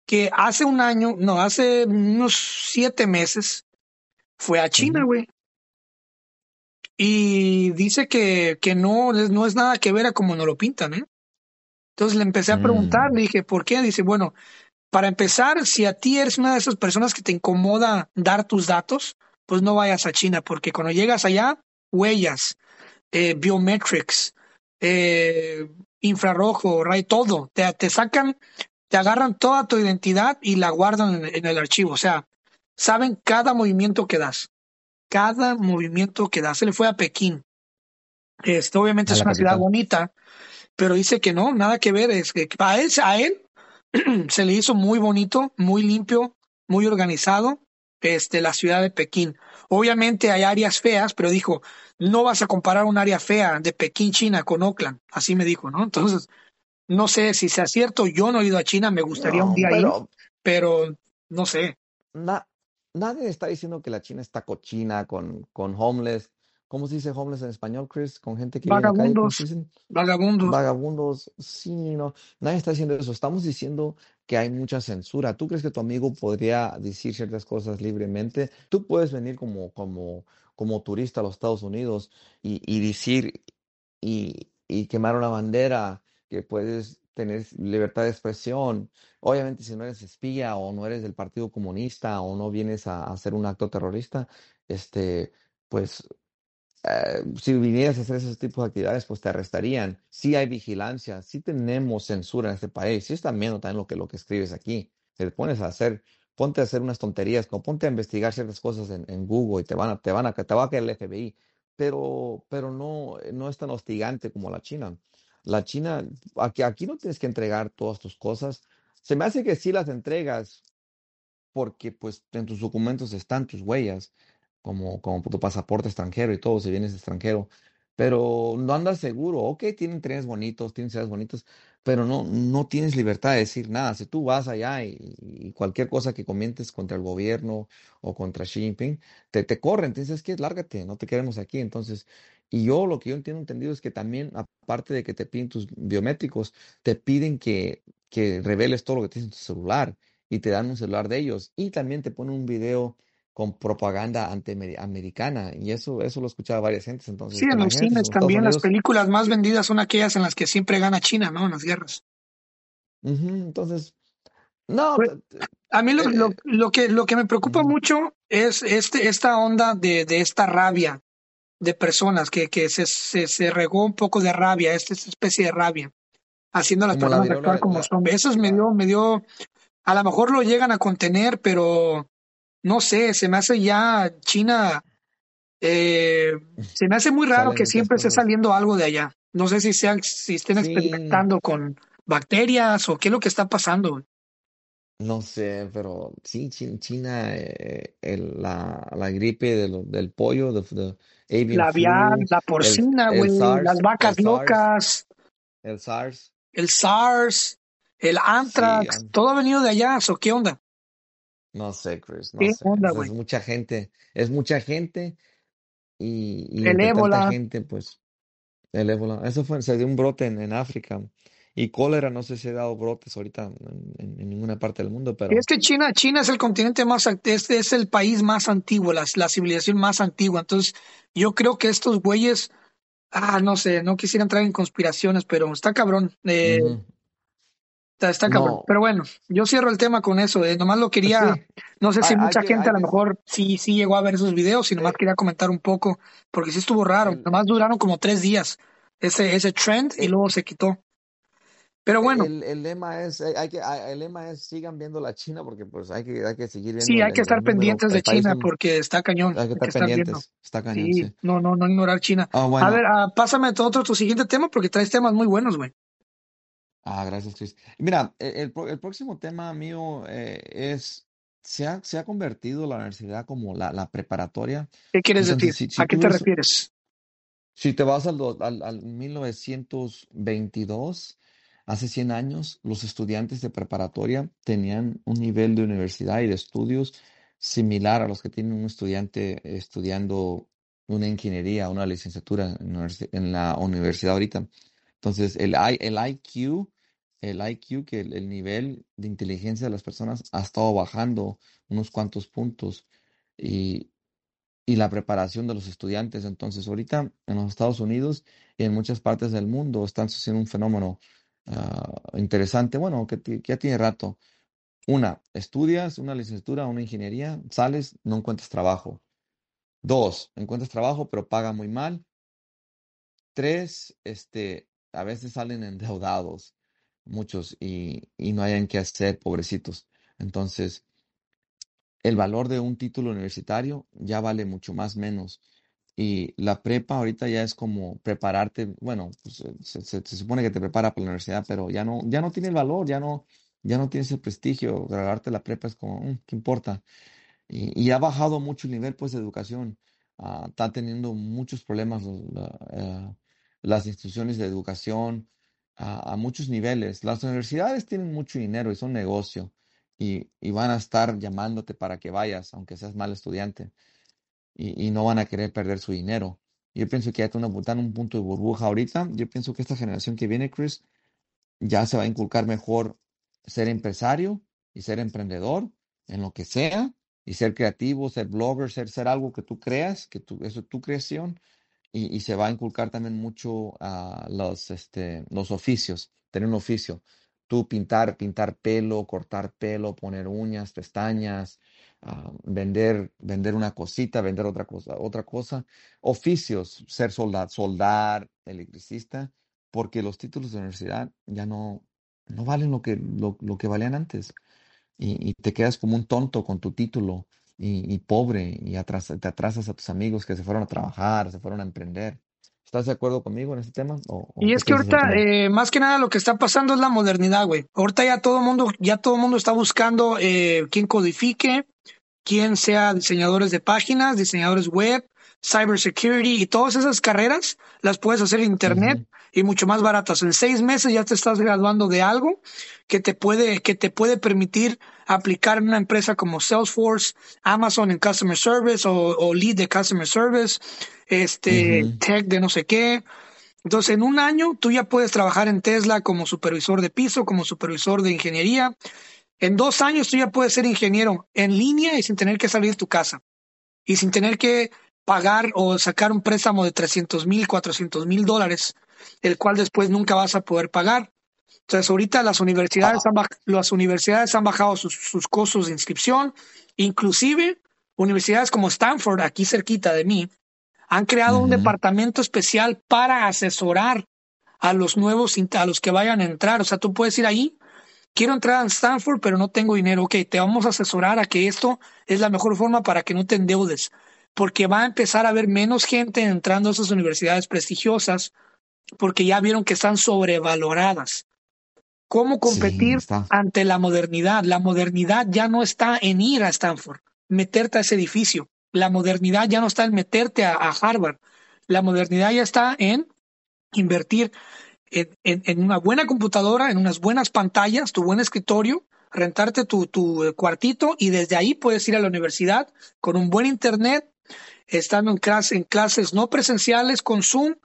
que hace un año, no, hace unos siete meses fue a China, güey. Y dice que, que no, es- no es nada que ver a como nos lo pintan, ¿eh? Entonces le empecé a preguntar, Mm, le dije, ¿por qué? Dice, bueno, para empezar, si a ti eres una de esas personas que te incomoda dar tus datos, pues no vayas a China, porque cuando llegas allá, huellas, eh, biometrics, eh, infrarrojo, ray, todo, te, te sacan, te agarran toda tu identidad y la guardan en, en el archivo. O sea, saben cada movimiento que das, cada movimiento que das. Se le fue a Pekín. Este, obviamente es una ciudad bonita, pero dice que no, nada que ver. Es que a él, a él se le hizo muy bonito, muy limpio, muy organizado, este, la ciudad de Pekín. Obviamente hay áreas feas, pero dijo, no vas a comparar un área fea de Pekín, China, con Oakland. Así me dijo, ¿no? Entonces, no sé si sea cierto, yo no he ido a China, me gustaría un día ir, pero pero no sé. na- nadie está diciendo que la China está cochina con, con homeless. ¿Cómo se dice homeless en español, Chris? Con gente que vive en la calle, ¿cómo se Vagabundos, vagabundos. Vagabundos, sí, no, nadie está diciendo eso. Estamos diciendo que hay mucha censura. ¿Tú crees que tu amigo podría decir ciertas cosas libremente? Tú puedes venir como, como, como turista a los Estados Unidos y, y decir y, y quemar una bandera, que puedes tener libertad de expresión. Obviamente, si no eres espía o no eres del Partido Comunista o no vienes a, a hacer un acto terrorista, este, pues eh, si vinieras a hacer esos tipos de actividades, pues te arrestarían. Sí hay vigilancia, sí tenemos censura en este país, sí están viendo también lo que, lo que escribes aquí. Te pones a hacer, ponte a hacer unas tonterías, como ponte a investigar ciertas cosas en, en Google y te van a, te van a, te va a caer el FBI, pero, pero no, no es tan hostigante como la China. La China, aquí, aquí no tienes que entregar todas tus cosas. Se me hace que sí las entregas, porque pues en tus documentos están tus huellas, como, como tu pasaporte extranjero y todo, si vienes extranjero. pero no andas seguro. Ok, tienen trenes bonitos, tienen ciudades bonitas, pero no, no tienes libertad de decir nada. Si tú vas allá y, cualquier cosa que comentes contra el gobierno o contra Xi Jinping, te, te corren, entonces es que lárgate, no te queremos aquí. Entonces, y yo lo que yo entiendo entendido es que también, aparte de que te piden tus biométricos, te piden que, que reveles todo lo que tienes en tu celular y te dan un celular de ellos y también te ponen un video con propaganda antiamericana y eso eso lo escuchaba varias gentes entonces Sí, en los cines también las películas más vendidas son aquellas en las que siempre gana China, ¿no? En las guerras. entonces no Pues, a mí lo, lo, eh, lo que, lo que me preocupa mucho es este, esta onda de, de esta rabia de personas, que, que se, se, se regó un poco de rabia, esta, esta especie de rabia, haciendo a las como la personas actuar como zombies. Eso es la medio, medio, a lo mejor lo llegan a contener, pero no sé, se me hace ya China, eh, se me hace muy raro salen que siempre esté saliendo algo de allá. No sé si sean, si estén sí experimentando con bacterias o qué es lo que está pasando. no sé pero sí Chi- China eh, el- la, la gripe de del pollo the avian La aviar, la porcina, el las SARS vacas locas, el SARS el SARS, el sí anthrax, todo ha venido de allá, ¿o qué onda? No sé, Chris, no ¿Qué sé. onda, Es, güey? mucha gente, es mucha gente y, y El entre tanta ébola. gente, pues, el ébola. Eso fue, se dio un brote en, en África. Y cólera, no sé si ha dado brotes ahorita en, en- en ninguna parte del mundo, Y es pero que China, China es el continente más, act- es, es el país más antiguo, la, la civilización más antigua. Entonces, yo creo que estos güeyes, ah, no sé, no quisiera entrar en conspiraciones, pero está cabrón, eh, ujú. Está, está cabrón. No, Pero bueno, yo cierro el tema con eso. eh, nomás lo quería, sí, no sé si hay, hay mucha gente hay a lo mejor sí, sí llegó a ver esos videos y nomás quería comentar un poco, porque sí estuvo raro. el, Nomás duraron como tres días ese, ese trend y luego se quitó. Pero bueno, el, el lema es, hay hay que, hay- el lema es sigan viendo la China porque pues hay que, hay que seguir sí, viendo hay el, que estar número, pendientes de China porque está cañón, hay que hay que estar estar viendo. pendientes, está cañón, Sí, sí. no, no, no ignorar China. Ah, A ver, ah, pásame todo otro, tu siguiente tema porque traes temas muy buenos, güey. Ah, gracias, Chris. Mira, e- el, pro- el próximo tema mío eh, es, se ha, se ha convertido la universidad como la, la preparatoria. ¿Qué quieres decir? Entonces, si, ¿A qué tú te ves, refieres? si te vas al, do- al, al 1922, hace 100 años, los estudiantes de preparatoria tenían un nivel de universidad y de estudios similar a los que tiene un estudiante estudiando una ingeniería, una licenciatura en, universi- en la universidad ahorita. Entonces, el, I- el IQ, el IQ, que el, el nivel de inteligencia de las personas ha estado bajando unos cuantos puntos y, y la preparación de los estudiantes. Entonces, ahorita en los Estados Unidos y en muchas partes del mundo están sucediendo un fenómeno ah, interesante, bueno, que ya tiene rato. Una, estudias una licenciatura, una ingeniería, sales, no encuentras trabajo. Dos, encuentras trabajo, pero paga muy mal. Tres, este, a veces salen endeudados, muchos, y, y no hayan qué hacer, pobrecitos. Entonces, el valor de un título universitario ya vale mucho más menos. Y la prepa ahorita ya es como prepararte, bueno, pues, eh, se, supone que te prepara para la universidad, pero ya no, ya no tiene el valor, ya no, ya no tienes el prestigio. Graduarte la prepa es como, "Mm, ¿qué importa? Y, ha bajado mucho el nivel pues de educación. Ah, está teniendo muchos problemas eh, las instituciones de educación a, muchos niveles. Las universidades tienen mucho dinero y son negocio y, y van a estar llamándote para que vayas, aunque seas mal estudiante, y, y no van a querer perder su dinero. Yo pienso que ya están en un punto de burbuja ahorita. Yo pienso que esta generación que viene, Chris, ya se va a inculcar mejor ser empresario y ser emprendedor en lo que sea y ser creativo, ser blogger, ser, ser algo que tú creas, que tú, eso es tu creación y, se va a inculcar también mucho a los, este, los oficios, tener un oficio. Tú pintar, pintar pelo, cortar pelo, poner uñas, pestañas, ah, vender, vender una cosita, vender otra cosa, otra cosa. Oficios, ser soldado, soldar, electricista, porque los títulos de universidad ya no, no valen lo que, lo, lo que valían antes. Y te quedas como un tonto con tu título y, y pobre y atrasa- te atrasas a tus amigos que se fueron a trabajar, se fueron a emprender. ¿Estás de acuerdo conmigo en este tema? ¿O, o Y es que ahorita, eh, más que nada, lo que está pasando es la modernidad, güey. Ahorita ya todo el mundo, ya todo mundo está buscando eh, quién codifique, quién sea diseñadores de páginas, diseñadores web, cybersecurity y todas esas carreras las puedes hacer en internet y mucho más baratas. En seis meses ya te estás graduando de algo que te puede, que te puede permitir aplicar en una empresa como Salesforce, Amazon en Customer Service o, Lead de Customer Service, este, Tech de no sé qué. Entonces, en un año tú ya puedes trabajar en Tesla como supervisor de piso, como supervisor de ingeniería. En dos años tú ya puedes ser ingeniero en línea y sin tener que salir de tu casa y sin tener que pagar o sacar un préstamo de 300 mil, 400 mil dólares, el cual después nunca vas a poder pagar. Entonces, ahorita las universidades, han, las universidades han bajado sus, sus, costos de inscripción, inclusive universidades como Stanford, aquí cerquita de mí, han creado un departamento especial para asesorar a los nuevos, a los que vayan a entrar. O sea, tú puedes ir ahí, quiero entrar a Stanford, pero no tengo dinero. Ok, te vamos a asesorar a que esto es la mejor forma para que no te endeudes porque va a empezar a haber menos gente entrando a esas universidades prestigiosas porque ya vieron que están sobrevaloradas. ¿Cómo competir ante la modernidad? La modernidad ya no está en ir a Stanford, meterte a ese edificio. La modernidad ya no está en meterte a, Harvard. La modernidad ya está en invertir en, una buena computadora, en unas buenas pantallas, tu buen escritorio, rentarte tu, tu cuartito y desde ahí puedes ir a la universidad con un buen internet, estando en, en clases no presenciales con Zoom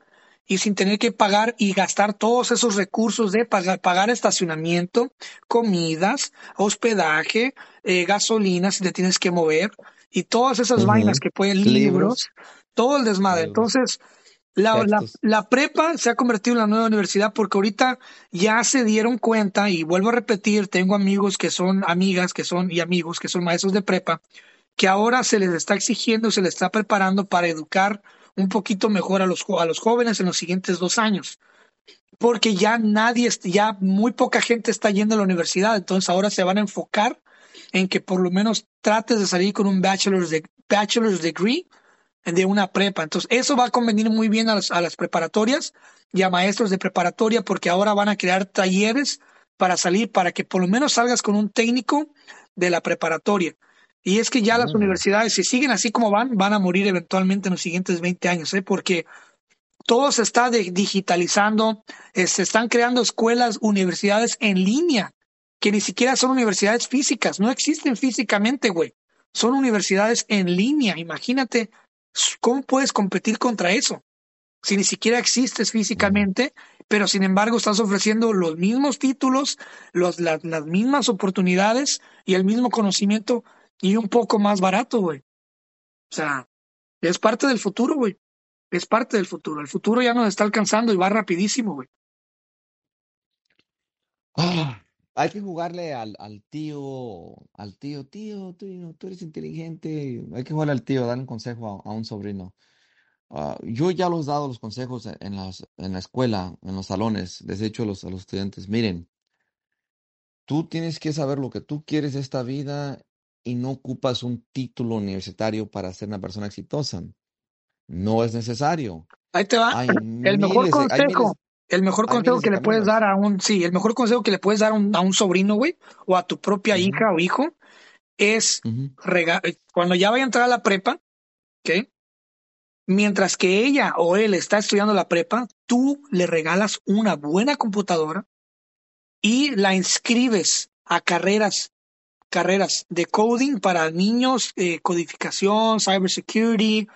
y sin tener que pagar y gastar todos esos recursos de pagar, pagar estacionamiento, comidas, hospedaje, eh, gasolina si te tienes que mover y todas esas vainas que pueden, libros, todo el desmadre. Entonces, la, la, la, prepa se ha convertido en la nueva universidad porque ahorita ya se dieron cuenta, y vuelvo a repetir, tengo amigos que son amigas, que son y amigos que son maestros de prepa, que ahora se les está exigiendo, se les está preparando para educar un poquito mejor a los, a los jóvenes en los siguientes dos años. Porque ya nadie, ya muy poca gente está yendo a la universidad, entonces ahora se van a enfocar en que por lo menos trates de salir con un bachelor's, de, bachelor's degree de una prepa. Entonces, eso va a convenir muy bien a las, a las preparatorias y a maestros de preparatoria porque ahora van a crear talleres para salir, para que por lo menos salgas con un técnico de la preparatoria. Y es que ya las universidades, si siguen así como van, van a morir eventualmente en los siguientes 20 años, ¿eh? porque todo se está digitalizando, eh, se están creando escuelas, universidades en línea, que ni siquiera son universidades físicas, no existen físicamente, güey. Son universidades en línea. Imagínate cómo puedes competir contra eso. Si ni siquiera existes físicamente, pero sin embargo estás ofreciendo los mismos títulos, los, las mismas oportunidades y el mismo conocimiento y un poco más barato, güey. O sea, es parte del futuro, güey. Es parte del futuro. El futuro ya nos está alcanzando y va rapidísimo, güey. Ah, hay que jugarle al, tío, al tío, tío, tío, tú eres inteligente. Hay que jugarle al tío, dar un consejo a, un sobrino. Ah, yo ya los he dado los consejos en, la escuela, en los salones. Les he dicho a los, a los estudiantes, miren, tú tienes que saber lo que tú quieres de esta vida y no ocupas un título universitario para ser una persona exitosa. No es necesario. Ahí te va. el mejor consejo. el mejor consejo que le puedes dar a un, sí, el mejor consejo que le puedes dar a un, sobrino, güey, o a tu propia hija o hijo, es cuando ya vaya a entrar a la prepa, ¿ok? Mientras que ella o él está estudiando la prepa, tú le regalas una buena computadora y la inscribes a carreras carreras de coding para niños, eh, codificación, cybersecurity.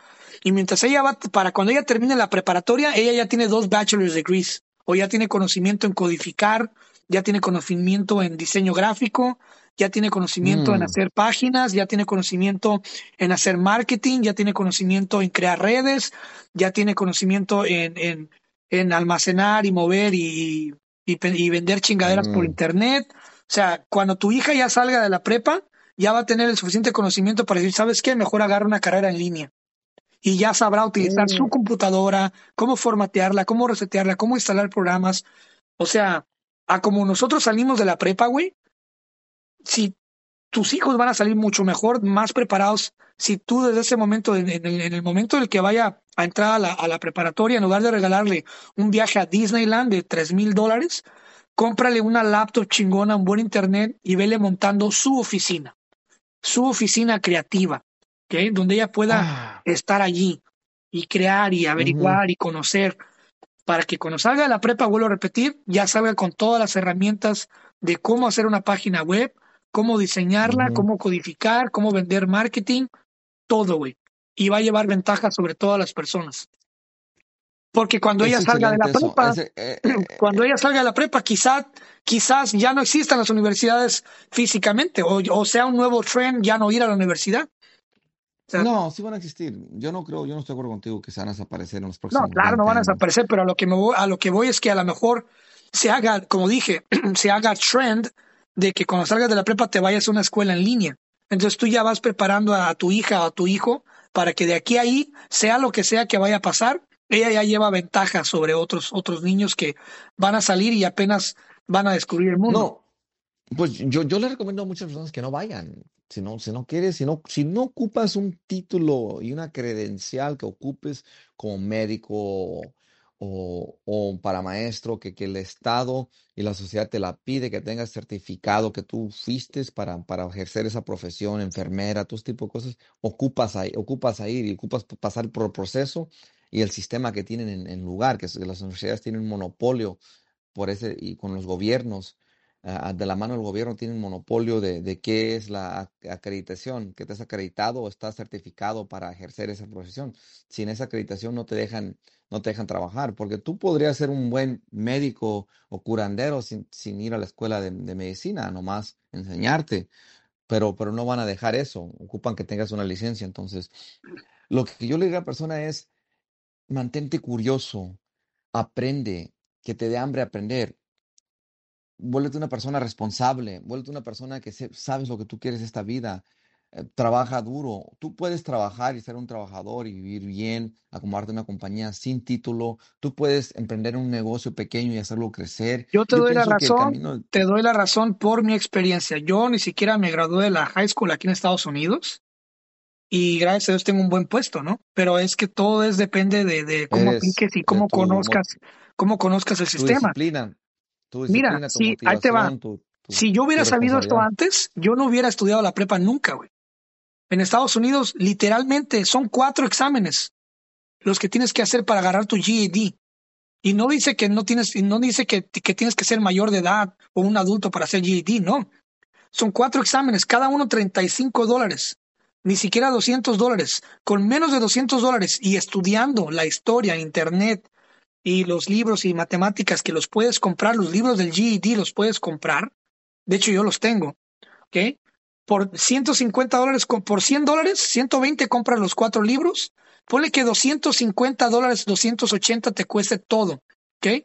Y mientras ella va, para cuando ella termine la preparatoria, ella ya tiene dos bachelor's degrees o ya tiene conocimiento en codificar, ya tiene conocimiento en diseño gráfico, ya tiene conocimiento en mm. hacer páginas, ya tiene conocimiento en hacer marketing, ya tiene conocimiento en crear redes, ya tiene conocimiento en, en, en almacenar y mover y, y, vender chingaderas por mm. internet. O sea, cuando tu hija ya salga de la prepa, ya va a tener el suficiente conocimiento para decir, ¿sabes qué? Mejor agarra una carrera en línea. Y ya sabrá utilizar su mm. computadora, cómo formatearla, cómo resetearla, cómo instalar programas. O sea, a como nosotros salimos de la prepa, güey, si tus hijos van a salir mucho mejor, más preparados, si tú desde ese momento, en, el, momento en el que vaya a entrar a la, a la preparatoria, en lugar de regalarle un viaje a Disneyland de tres mil dólares, cómprale una laptop chingona, un buen internet y vele montando su oficina, su oficina creativa, ¿okay? donde ella pueda ah. estar allí. y crear y averiguar y conocer para que cuando salga de la prepa, vuelvo a repetir, ya salga con todas las herramientas de cómo hacer una página web, cómo diseñarla, cómo codificar, cómo vender marketing, todo, güey. Y va a llevar ventaja sobre todas las personas. Porque cuando ella salga de la prepa, eh, cuando ella salga de la prepa, quizás, quizás ya no existan las universidades físicamente, o, o sea un nuevo trend ya no ir a la universidad no, sí van a existir. Yo no creo, yo no estoy de acuerdo contigo que se van a desaparecer en los próximos No, claro, no van a desaparecer, pero a lo que me voy, a lo que voy es que a lo mejor se haga, como dije, se haga trend de que cuando salgas de la prepa te vayas a una escuela en línea. Entonces tú ya vas preparando a tu hija o a tu hijo para que de aquí a ahí, sea lo que sea que vaya a pasar, ella ya lleva ventaja sobre otros, otros niños que van a salir y apenas van a descubrir el mundo. No, pues yo, yo le recomiendo a muchas personas que no vayan, si no, si no quieres, si no, si no ocupas un título y una credencial que ocupes como médico o, o para maestro, que, que el Estado y la sociedad te la pide, que tengas certificado que tú fuiste para, para ejercer esa profesión, enfermera, todo ese tipo de cosas, ocupas ahí, ocupas ahí y ocupas pasar por el proceso y el sistema que tienen en, lugar, que, las universidades tienen monopolio por ese y con los gobiernos de la mano del gobierno tiene un monopolio de, de qué es la acreditación, que estás acreditado o estás certificado para ejercer esa profesión. Sin esa acreditación no te dejan, no te dejan trabajar, porque tú podrías ser un buen médico o curandero sin, sin ir a la escuela de, medicina, nomás enseñarte, pero, pero no van a dejar eso, ocupan que tengas una licencia. Entonces, lo que yo le digo a la persona es, mantente curioso, aprende, que te dé hambre aprender vuélvete una persona responsable, vuélvete una persona que sabes lo que tú quieres esta vida, eh, trabaja duro. Tú puedes trabajar y ser un trabajador y vivir bien, acomodarte en una compañía sin título. Tú puedes emprender un negocio pequeño y hacerlo crecer. Yo te doy la razón, te doy la razón por mi experiencia. Yo ni siquiera me gradué de la high school aquí en Estados Unidos y gracias a Dios tengo un buen puesto, ¿no? Pero es que todo es depende de, cómo apliques y cómo conozcas, cómo conozcas el sistema. Disciplina. Mira, si, ahí te va. si yo hubiera sabido esto antes, yo no hubiera estudiado la prepa nunca, güey. En Estados Unidos, literalmente, son cuatro exámenes los que tienes que hacer para agarrar tu GED. Y no dice que no tienes, no dice que, que tienes que ser mayor de edad o un adulto para hacer GED, no. Son cuatro exámenes, cada uno 35 dólares, ni siquiera 200 dólares. Con menos de 200 dólares y estudiando la historia, internet, y los libros y matemáticas que los puedes comprar, los libros del GED los puedes comprar. De hecho, yo los tengo. ¿Ok? Por 150 dólares, por 100 dólares, 120 compras los cuatro libros. Ponle que 250 dólares, 280 te cueste todo. ¿Ok?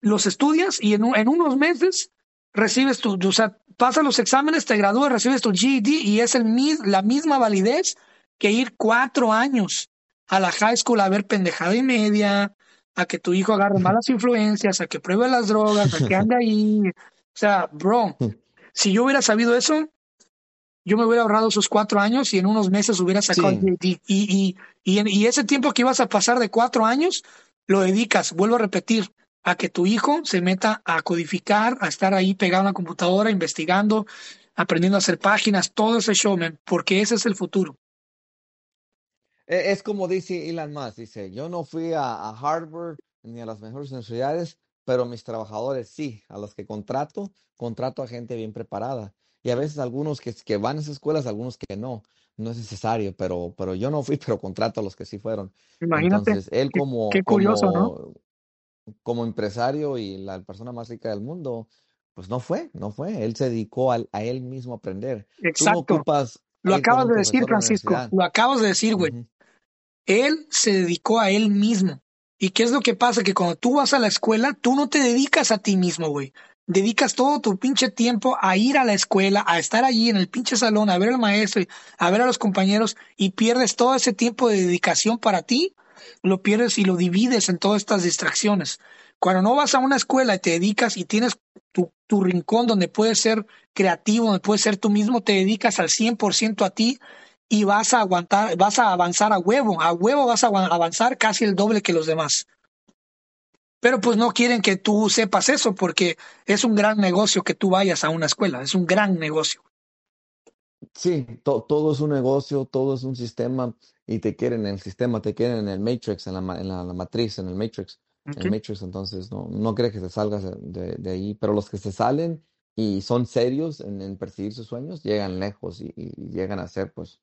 Los estudias y en, en unos meses recibes tu, o sea, pasas los exámenes, te gradúas, recibes tu GED y es el, la misma validez que ir cuatro años a la high school a ver pendejada y media, a que tu hijo agarre malas influencias, a que pruebe las drogas, a que ande ahí. O sea, bro, si yo hubiera sabido eso, yo me hubiera ahorrado esos cuatro años y en unos meses hubiera sacado el Y, y, y, y ese tiempo que ibas a pasar de cuatro años, lo dedicas, vuelvo a repetir, a que tu hijo se meta a codificar, a estar ahí pegado en la computadora, investigando, aprendiendo a hacer páginas, todo ese show, porque ese es el futuro. E, es como dice Elon Musk, dice, yo no fui a, Harvard ni a las mejores universidades, pero mis trabajadores sí, a los que contrato, contrato a gente bien preparada. Y a veces algunos que, que van a esas escuelas, algunos que no, no es necesario, pero, pero yo no fui, pero contrato a los que sí fueron. Imagínate. Entonces, él como, qué, curioso, como, ¿no? Como empresario y la persona más rica del mundo, pues no fue, no fue. Él se dedicó a, a él mismo a aprender. Exacto. lo acabas de decir, Francisco. Lo acabas de decir, güey. Él se dedicó a él mismo. ¿Y qué es lo que pasa? Que cuando tú vas a la escuela, tú no te dedicas a ti mismo, güey. Dedicas todo tu pinche tiempo a ir a la escuela, a estar allí en el pinche salón, a ver al maestro, a ver a los compañeros y pierdes todo ese tiempo de dedicación para ti, lo pierdes y lo divides en todas estas distracciones. Cuando no vas a una escuela y te dedicas y tienes tu, rincón donde puedes ser creativo, donde puedes ser tú mismo, te dedicas al 100% a ti, y vas a aguantar, vas a avanzar a huevo, a huevo vas a avanzar casi el doble que los demás. Pero pues no quieren que tú sepas eso porque es un gran negocio que tú vayas a una escuela, es un gran negocio. Sí, todo es un negocio, todo es un sistema y te quieren en el sistema, te quieren en el Matrix, en la, en la, la matriz, en el Matrix, en el. Matrix, entonces no, no crees que te salgas de, ahí, pero los que se salen y son serios en, en perseguir sus sueños, llegan lejos y, llegan a ser pues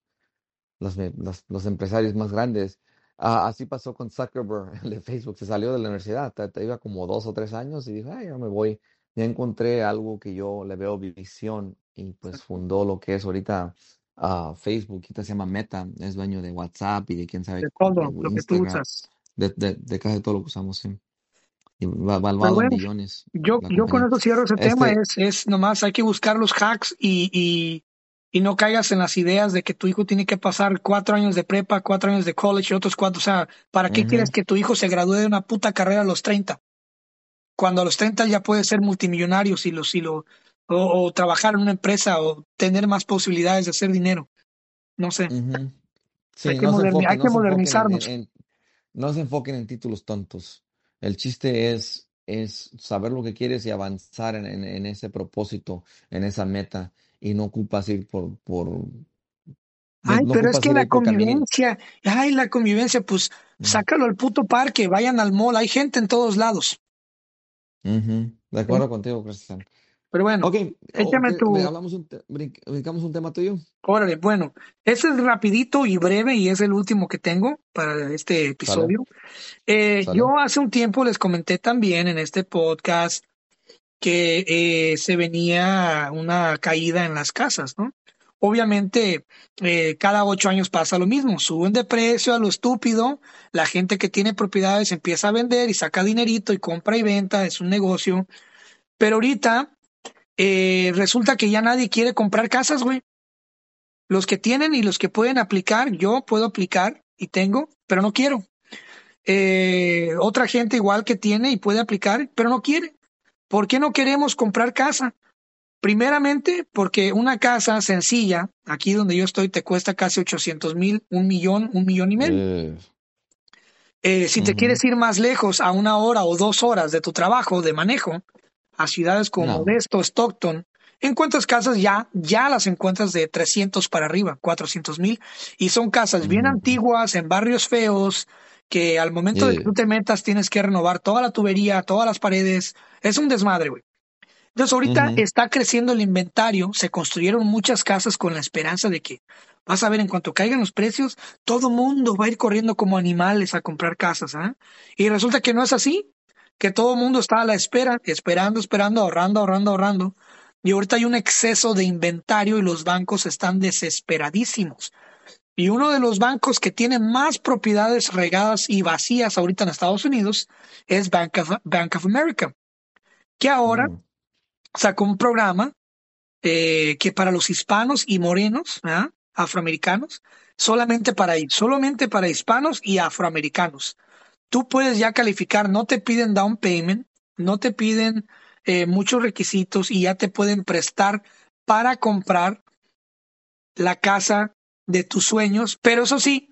los, los, los empresarios más grandes. Ah, así pasó con Zuckerberg, el de Facebook, se salió de la universidad, te, te iba como dos o tres años y dijo, ay, ya me voy, ya encontré algo que yo le veo visión y pues fundó lo que es ahorita ah, Facebook, ahorita se llama Meta, es dueño de WhatsApp y de quién sabe, De todo de lo que tú Instagram, usas. de, de, de casi todo lo que usamos, sí. Y va valuado en bueno, billones yo, la yo con compañía. eso cierro ese tema, Este, es, es nomás hay que buscar los hacks y, y, y no caigas en las ideas de que tu hijo tiene que pasar cuatro años de prepa, cuatro años de college y otros cuatro. O sea, ¿para qué quieres que tu hijo se gradúe de una puta carrera a los 30? Cuando a los 30 ya puede ser multimillonario si lo, si lo, o, o trabajar en una empresa o tener más posibilidades de hacer dinero. No sé, hay Sí, que, no se moderni- hay enfoquen, que en, en, modernizarnos. no se enfoquen en títulos tontos. El chiste es, es saber lo que quieres y avanzar en, en- ese propósito, en esa meta. Y no ocupas ir por, por, Ay, no pero es que la caminito. convivencia, ay, la convivencia, pues sácalo al puto parque, vayan al mall, hay gente en todos lados. De acuerdo contigo, Cristian. Pero bueno, Ok, o- échame ¿qué- me tu, hablamos un, te- brin- brincamos un tema tuyo. órale, bueno, ese es rapidito y breve y es el último que tengo para este Sale, episodio. Eh, sale. yo hace un tiempo les comenté también en este podcast que eh, se venía una caída en las casas, ¿no? Obviamente, eh, cada ocho años pasa lo mismo, suben de precio a lo estúpido, la gente que tiene propiedades empieza a vender y saca dinerito y compra y venta, es un negocio, pero ahorita eh, resulta que ya nadie quiere comprar casas, güey. Los que tienen y los que pueden aplicar, yo puedo aplicar y tengo, pero no quiero. Eh, otra gente igual que tiene y puede aplicar, pero no quiere. ¿Por qué no queremos comprar casa? Primeramente, porque una casa sencilla, aquí donde yo estoy, te cuesta casi 800 mil, un millón, un millón y medio. Eh, Eh, si te quieres ir más lejos, a una hora o dos horas de tu trabajo de manejo, a ciudades como No. Modesto, Stockton, encuentras casas ya, ya las encuentras de 300 para arriba, 400 mil, y son casas bien Ujú. antiguas, en barrios feos, que al momento de que tú te metas tienes que renovar toda la tubería, todas las paredes. Es un desmadre, güey. Entonces ahorita está creciendo el inventario, se construyeron muchas casas con la esperanza de que vas a ver en cuanto caigan los precios, todo mundo va a ir corriendo como animales a comprar casas, ¿ah? Y resulta que no es así, que todo el mundo está a la espera, esperando, esperando, ahorrando, ahorrando, ahorrando. Y ahorita hay un exceso de inventario y los bancos están desesperadísimos. Y uno de los bancos que tiene más propiedades regadas y vacías ahorita en Estados Unidos es Bank of, Bank of America, que ahora Mm. sacó un programa eh, que para los hispanos y morenos, ¿ah? afroamericanos, solamente para solamente para hispanos y afroamericanos. Tú puedes ya calificar, no te piden down payment, no te piden eh, muchos requisitos y ya te pueden prestar para comprar la casa de tus sueños, pero eso sí,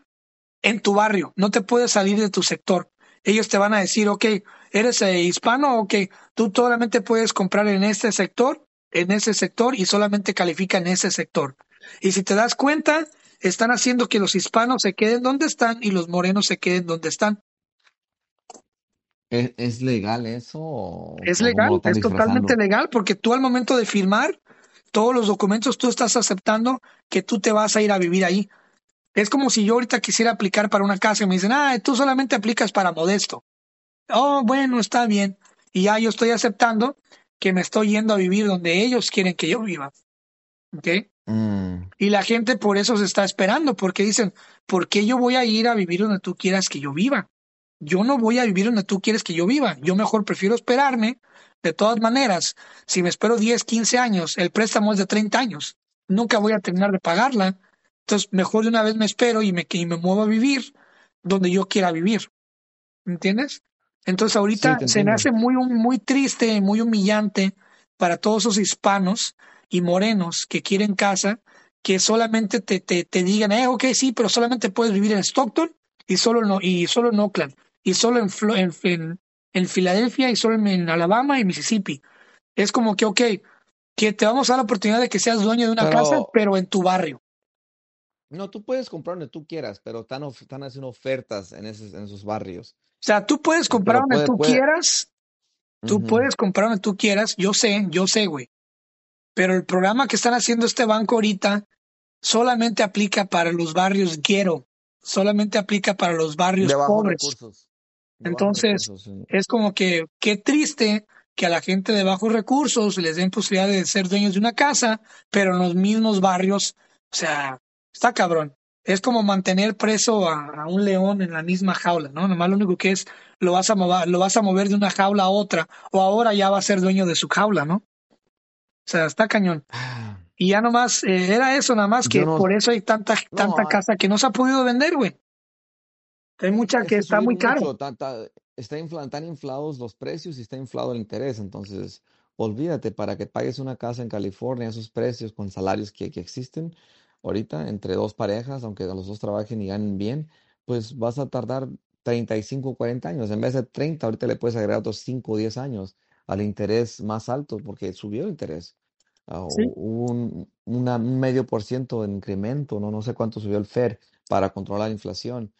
en tu barrio, no te puedes salir de tu sector. Ellos te van a decir, ok, eres eh, hispano, ok, tú solamente puedes comprar en este sector, en ese sector y solamente califica en ese sector. Y si te das cuenta, están haciendo que los hispanos se queden donde están y los morenos se queden donde están. ¿Es, es legal eso o, Es legal, es totalmente legal porque tú al momento de firmar todos los documentos, tú estás aceptando que tú te vas a ir a vivir ahí. Es como si yo ahorita quisiera aplicar para una casa y me dicen, ah, tú solamente aplicas para modesto. Oh, bueno, está bien. Y ya yo estoy aceptando que me estoy yendo a vivir donde ellos quieren que yo viva. ¿Ok? Mm, Y la gente por eso se está esperando, porque dicen, ¿por qué yo voy a ir a vivir donde tú quieras que yo viva? Yo no voy a vivir donde tú quieres que yo viva. Yo mejor prefiero esperarme. De todas maneras, si me espero 10, 15 años, el préstamo es de 30 años. Nunca voy a terminar de pagarla. Entonces, mejor de una vez me espero y me, y me muevo a vivir donde yo quiera vivir. ¿Entiendes? Entonces, ahorita se me hace muy, muy triste, muy humillante para todos esos hispanos y morenos que quieren casa, que solamente te, te, te digan, eh, ok, sí, pero solamente puedes vivir en Stockton y solo, no, y solo en Oakland y solo en, en, en, en Filadelfia y solo en, Alabama y Mississippi. Es como que, ok, que te vamos a dar la oportunidad de que seas dueño de una casa, Pero, en tu barrio. No, tú puedes comprar donde tú quieras, pero están, están haciendo ofertas en esos, en esos barrios. O sea, tú puedes comprar donde tú puede. quieras, tú puedes comprar donde tú quieras, yo sé, yo sé, güey. Pero el programa que están haciendo este banco ahorita solamente aplica para los barrios ghetto, solamente aplica para los barrios De pobres. recursos. Entonces, recursos. sí. es como que qué triste que a la gente de bajos recursos les den posibilidad de ser dueños de una casa, pero en los mismos barrios, o sea, está cabrón. Es como mantener preso a, a un león en la misma jaula, ¿no? Nomás lo único que es lo vas a mover, lo vas a mover de una jaula a otra, o ahora ya va a ser dueño de su jaula, ¿no? O sea, está cañón. Ah, Y ya nomás, eh, era eso, nada más que no, por eso hay tanta, tanta no, casa que no se ha podido vender, güey. Hay mucha que está muy caro. mucho, está infla- están inflados los precios y está inflado el interés, entonces olvídate, para que pagues una casa en California, esos precios con salarios que, que existen ahorita entre dos parejas, aunque los dos trabajen y ganen bien, pues vas a tardar 35 o 40 años, en vez de 30, ahorita le puedes agregar otros 5 o 10 años al interés más alto porque subió el interés. Ah, Sí. hu- hubo un, una- un medio por ciento de incremento, ¿no? No sé cuánto subió el Fed para controlar la inflación.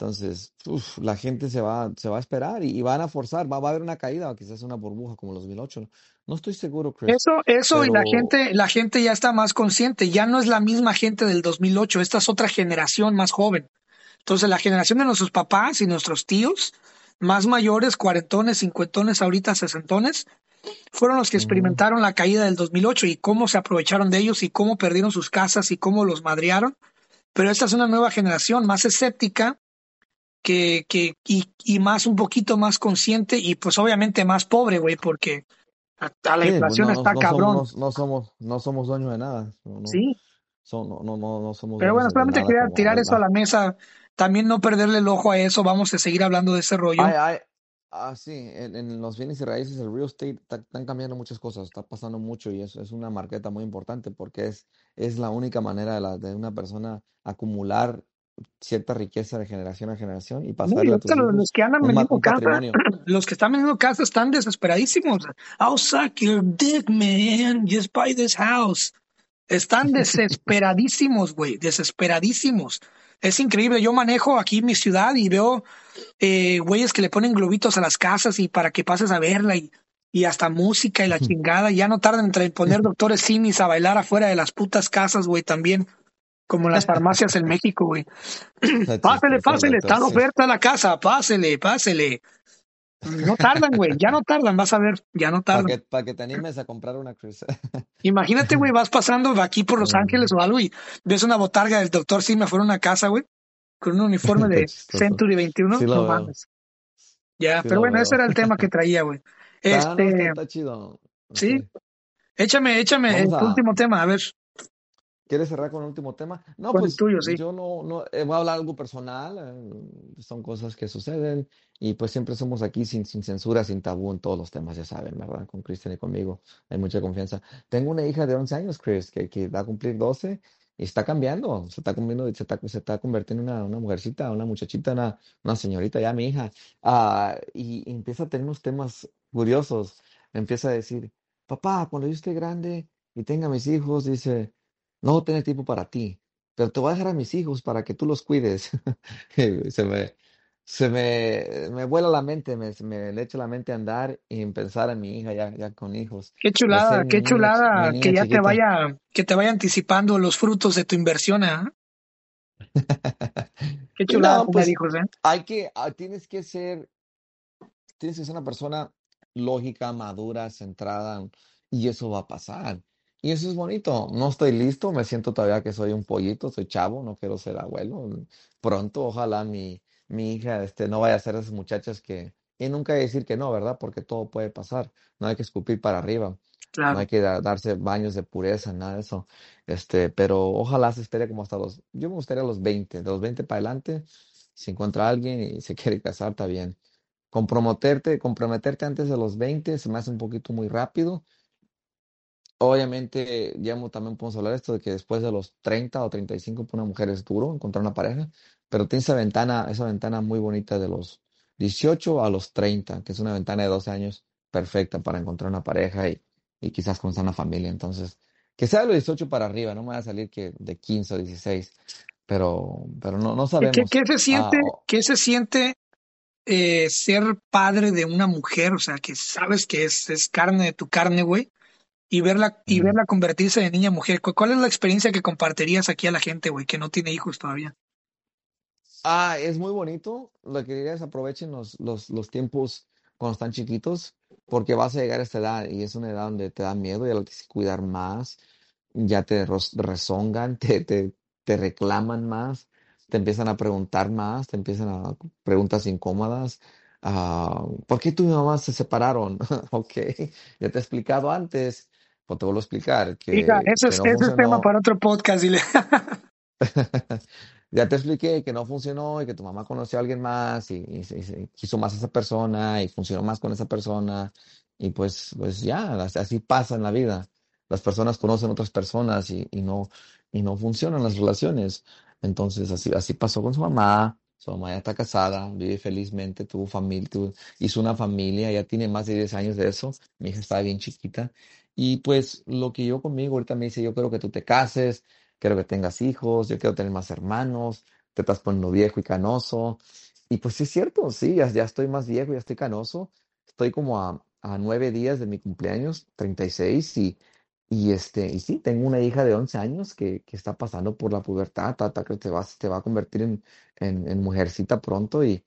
Entonces, uf, la gente se va, se va a esperar y, y van a forzar, va, va a haber una caída, o quizás una burbuja como el 2008. No, No estoy seguro, Chris, Eso, eso y la gente, la gente ya está más consciente, ya no es la misma gente del 2008, esta es otra generación más joven. Entonces la generación de nuestros papás y nuestros tíos, más mayores, cuarentones, cincuentones, ahorita sesentones, fueron los que ujú, experimentaron la caída del 2008 y cómo se aprovecharon de ellos y cómo perdieron sus casas y cómo los madrearon. Pero esta es una nueva generación más escéptica que, que y, y más un poquito más consciente y pues obviamente más pobre, güey, porque a, a la sí, pues inflación no, está no, cabrón. somos, no, no somos, no somos dueños de nada, Sí, son- no, no, no, somos pero bueno, solamente quería tirar eso a la mesa, también no perderle el ojo a eso, vamos a seguir hablando de ese rollo. hay, hay- ah, sí, en, en los bienes y raíces, el real estate, está- están cambiando muchas cosas, está pasando mucho y eso es una marqueta muy importante porque es, es la única manera de, la, de una persona acumular cierta riqueza de generación a generación y No, y pasarle a tus los, hijos los que andan vendiendo casa, los que están vendiendo casa están desesperadísimos. I'll suck your dick, man. Just buy this house. Están desesperadísimos, güey, desesperadísimos. Es increíble. Yo manejo aquí mi ciudad y veo eh, güeyes que le ponen globitos a las casas y para que pases a verla y, y hasta música y la chingada. Ya no tardan en poner doctores simis a bailar afuera de las putas casas, güey, también. Como las farmacias en México, güey. Pásele, pásele, está sí. oferta la casa, pásele, pásele. No tardan, güey, ya no tardan, vas a ver, ya no Para tardan. que, para que te animes a comprar una Chris. Imagínate, güey, vas pasando aquí por Los Ángeles o algo y ves una botarga del doctor Simi afuera de una casa, güey, con un uniforme de. Century 21, Sí no veo, mames. Ya, sí pero bueno, ese era el tema que traía, güey. Está, no, está, Este, está chido. sí, échame, échame Vamos el a, último tema, a ver, ¿quieres cerrar con el último tema? No, pues tuyo, sí. yo no, no, eh, voy a hablar algo personal, eh, son cosas que suceden y pues siempre somos aquí sin, sin censura, sin tabú en todos los temas, ya saben, ¿verdad? Con Cristian y conmigo hay mucha confianza. Tengo una hija de 11 años, Chris, que, que va a cumplir 12 y está cambiando, se está se está, se está convirtiendo en una, una mujercita, una muchachita, una, una señorita, ya mi hija, Ah, y, y empieza a tener unos temas curiosos, empieza a decir, papá, cuando yo esté grande y tenga mis hijos, dice, no voy a tener tiempo para ti, pero te voy a dejar a mis hijos para que tú los cuides. Se me, se me, me vuela la mente, me, se me le echa la mente a andar y en pensar en mi hija ya, ya con hijos, Qué chulada, qué niña, chulada que ya te vaya, que te vaya anticipando los frutos de tu inversión, ¿ah? Qué chulada no, pues hijos, ¿eh? hay que, ah, tienes que ser, tienes que ser una persona lógica, madura, centrada, y eso va a pasar. Y eso es bonito. No estoy listo, me siento todavía que soy un pollito, soy chavo, no quiero ser abuelo. Pronto, ojalá mi, mi hija este, no vaya a ser esas muchachas que, y nunca hay que decir que no, ¿verdad? Porque todo puede pasar. No hay que escupir para arriba. No hay que da- darse baños de pureza, nada de eso. Este, pero ojalá se espere como hasta los, yo me gustaría los 20, de los 20 para adelante, si encuentra a alguien y se quiere casar, está bien. Comprometerte, comprometerte antes de los 20 se me hace un poquito muy rápido. Obviamente, ya también podemos hablar de esto de que después de los 30 o 35 para una mujer es duro encontrar una pareja, pero tiene esa ventana, esa ventana muy bonita de los 18 a los 30, que es una ventana de 12 años perfecta para encontrar una pareja y, y quizás comenzar una familia. Entonces, que sea de los 18 para arriba, no me va a salir que de 15 o 16. pero, pero no, no ¿Qué, qué- sabemos. qué se Ah, siente, oh, qué se siente eh, ser padre de una mujer? O sea, que sabes que es, es carne de tu carne, güey, y verla, y verla convertirse de niña a mujer. ¿Cu- ¿Cuál es la experiencia que compartirías aquí a la gente, güey, que no tiene hijos todavía? Ah, es muy bonito. Lo que diría es aprovechen los, los, los tiempos cuando están chiquitos, porque vas a llegar a esta edad y es una edad donde te da miedo y la tienes que cuidar más, ya te rezongan, te, te, te reclaman más, te empiezan a preguntar más, te empiezan a preguntas incómodas. Ah, ¿por qué tú y mi mamá se separaron? Ok, ya te he explicado antes, pues te vuelvo a explicar Hija, que, ese que es, no ese es tema para otro podcast, dile. Ya te expliqué que no funcionó y que tu mamá conoció a alguien más y, y y quiso más a esa persona y funcionó más con esa persona y pues, pues ya, as- así pasa en la vida. Las personas conocen otras personas y, y no, y no funcionan las relaciones. Entonces así, así pasó con su mamá. Su mamá ya está casada, vive felizmente, tuvo familia, hizo una familia, ya tiene más de 10 años de eso. Mi hija estaba bien chiquita. Y pues lo que yo conmigo ahorita me dice, yo quiero que tú te cases quiero que tengas hijos, yo quiero tener más hermanos, te estás poniendo viejo y canoso. Y pues sí es cierto, sí, ya, ya estoy más viejo, ya estoy canoso. Estoy como a, a nueve días de mi cumpleaños, 36, y, y, este, y sí, tengo una hija de 11 años que, que está pasando por la pubertad, tata, que te va, te va a convertir en, en, en mujercita pronto y,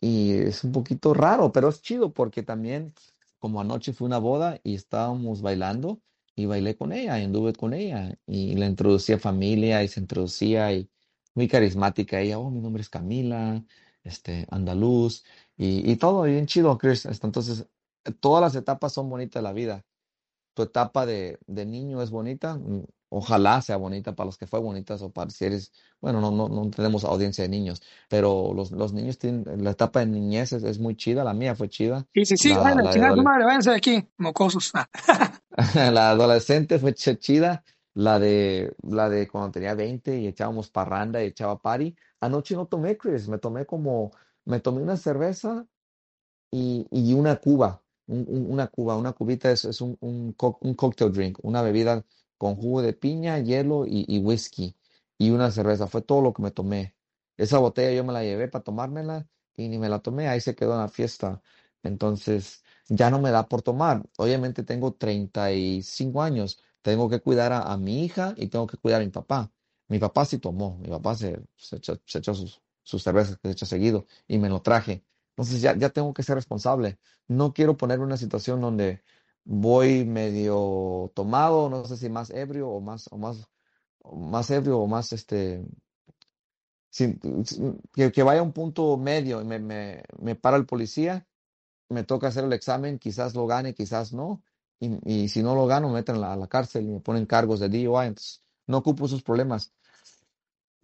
y es un poquito raro, pero es chido porque también, como anoche fue una boda y estábamos bailando, y bailé con ella y anduve con ella y le introducí a familia y se introducía y muy carismática ella, oh, mi nombre es Camila, este, andaluz y, y todo bien chido, Chris. Este, Entonces, todas las etapas son bonitas de la vida. Tu etapa de, de niño es bonita, mm, ojalá sea bonita para los que fue bonitas o para si eres, bueno, no, no, no tenemos audiencia de niños, pero los, los niños tienen, la etapa de niñez es, es muy chida, la mía fue chida, Y sí, sí, la, bueno, chingada madre, váyanse de aquí, mocosos. Ah. La adolescente fue ch- chida, la de, la de cuando tenía 20 y echábamos parranda y echaba party. Anoche no tomé, Chris, me tomé como, me tomé una cerveza y, y una cuba, un- un- una cuba, una cubita es, es un, un, co- un cocktail drink, una bebida con jugo de piña, hielo y, whisky y una cerveza, fue todo lo que me tomé. Esa botella yo me la llevé para tomármela y ni me la tomé, ahí se quedó en la fiesta. Entonces, ya no me da por tomar. Obviamente tengo 35 años, tengo que cuidar a, mi hija y tengo que cuidar a mi papá. Mi papá sí tomó, mi papá se, echó, sus, cervezas que se echa seguido y me lo traje. Entonces ya, ya tengo que ser responsable. No quiero ponerme en una situación donde voy medio tomado, no sé si más ebrio o más, o más, más ebrio o más este, que, vaya a un punto medio y me, me, me para el policía, me toca hacer el examen, quizás lo gane, quizás no, y, y si no lo gano, me meten a la, a la cárcel y me ponen cargos de DUI, entonces no ocupo esos problemas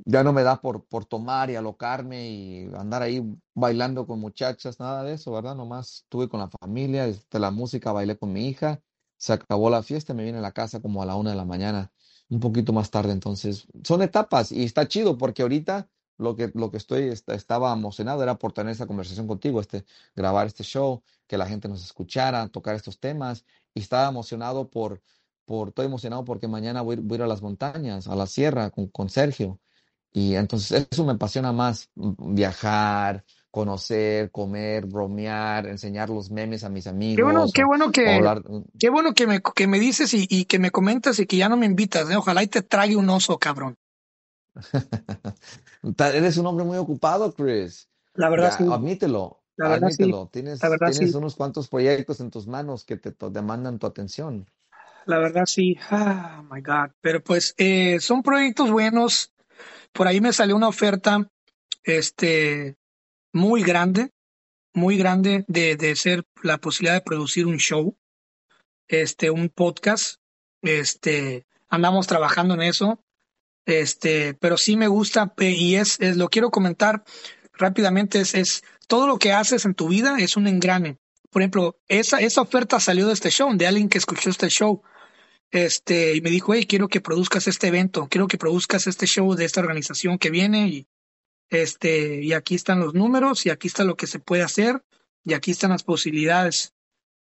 ya no me da por, por tomar y alocarme y andar ahí bailando con muchachas, nada de eso, ¿verdad? Nomás estuve con la familia, de la música, bailé con mi hija, se acabó la fiesta, me vine a la casa como a la una de la mañana, un poquito más tarde, entonces son etapas y está chido porque ahorita lo que, lo que estoy, est- estaba emocionado era por tener esa conversación contigo, este, grabar este show, que la gente nos escuchara, tocar estos temas y estaba emocionado por, por, estoy emocionado porque mañana voy, voy a ir a las montañas, a la sierra con, con Sergio. Y entonces eso me apasiona más, mm, viajar, conocer, comer, bromear, enseñar los memes a mis Qué bueno, amigos qué bueno que, hablar. mm, qué bueno que me, que me dices y, y que me comentas y que ya no me invitas, ¿eh? Ojalá y te trague un oso, cabrón. Eres un hombre muy ocupado, Chris. La verdad Ya, sí, admítelo, la verdad sí, admítelo. la Tienes, verdad tienes sí, unos cuantos proyectos en tus manos que te to- demandan tu atención. la verdad sí. Ah, my God. Pero pues eh, son proyectos buenos. Por ahí me salió una oferta, este, muy grande, muy grande de, de ser la posibilidad de producir un show, este, un podcast. Este, andamos trabajando en eso. Este, pero sí me gusta y es, es lo quiero comentar rápidamente, es, es todo lo que haces en tu vida es un engrane. Por ejemplo, esa, esa oferta salió de este show, de alguien que escuchó este show, este, y me dijo, hey, quiero que produzcas este evento, quiero que produzcas este show de esta organización que viene, y este, y aquí están los números, y aquí está lo que se puede hacer, y aquí están las posibilidades.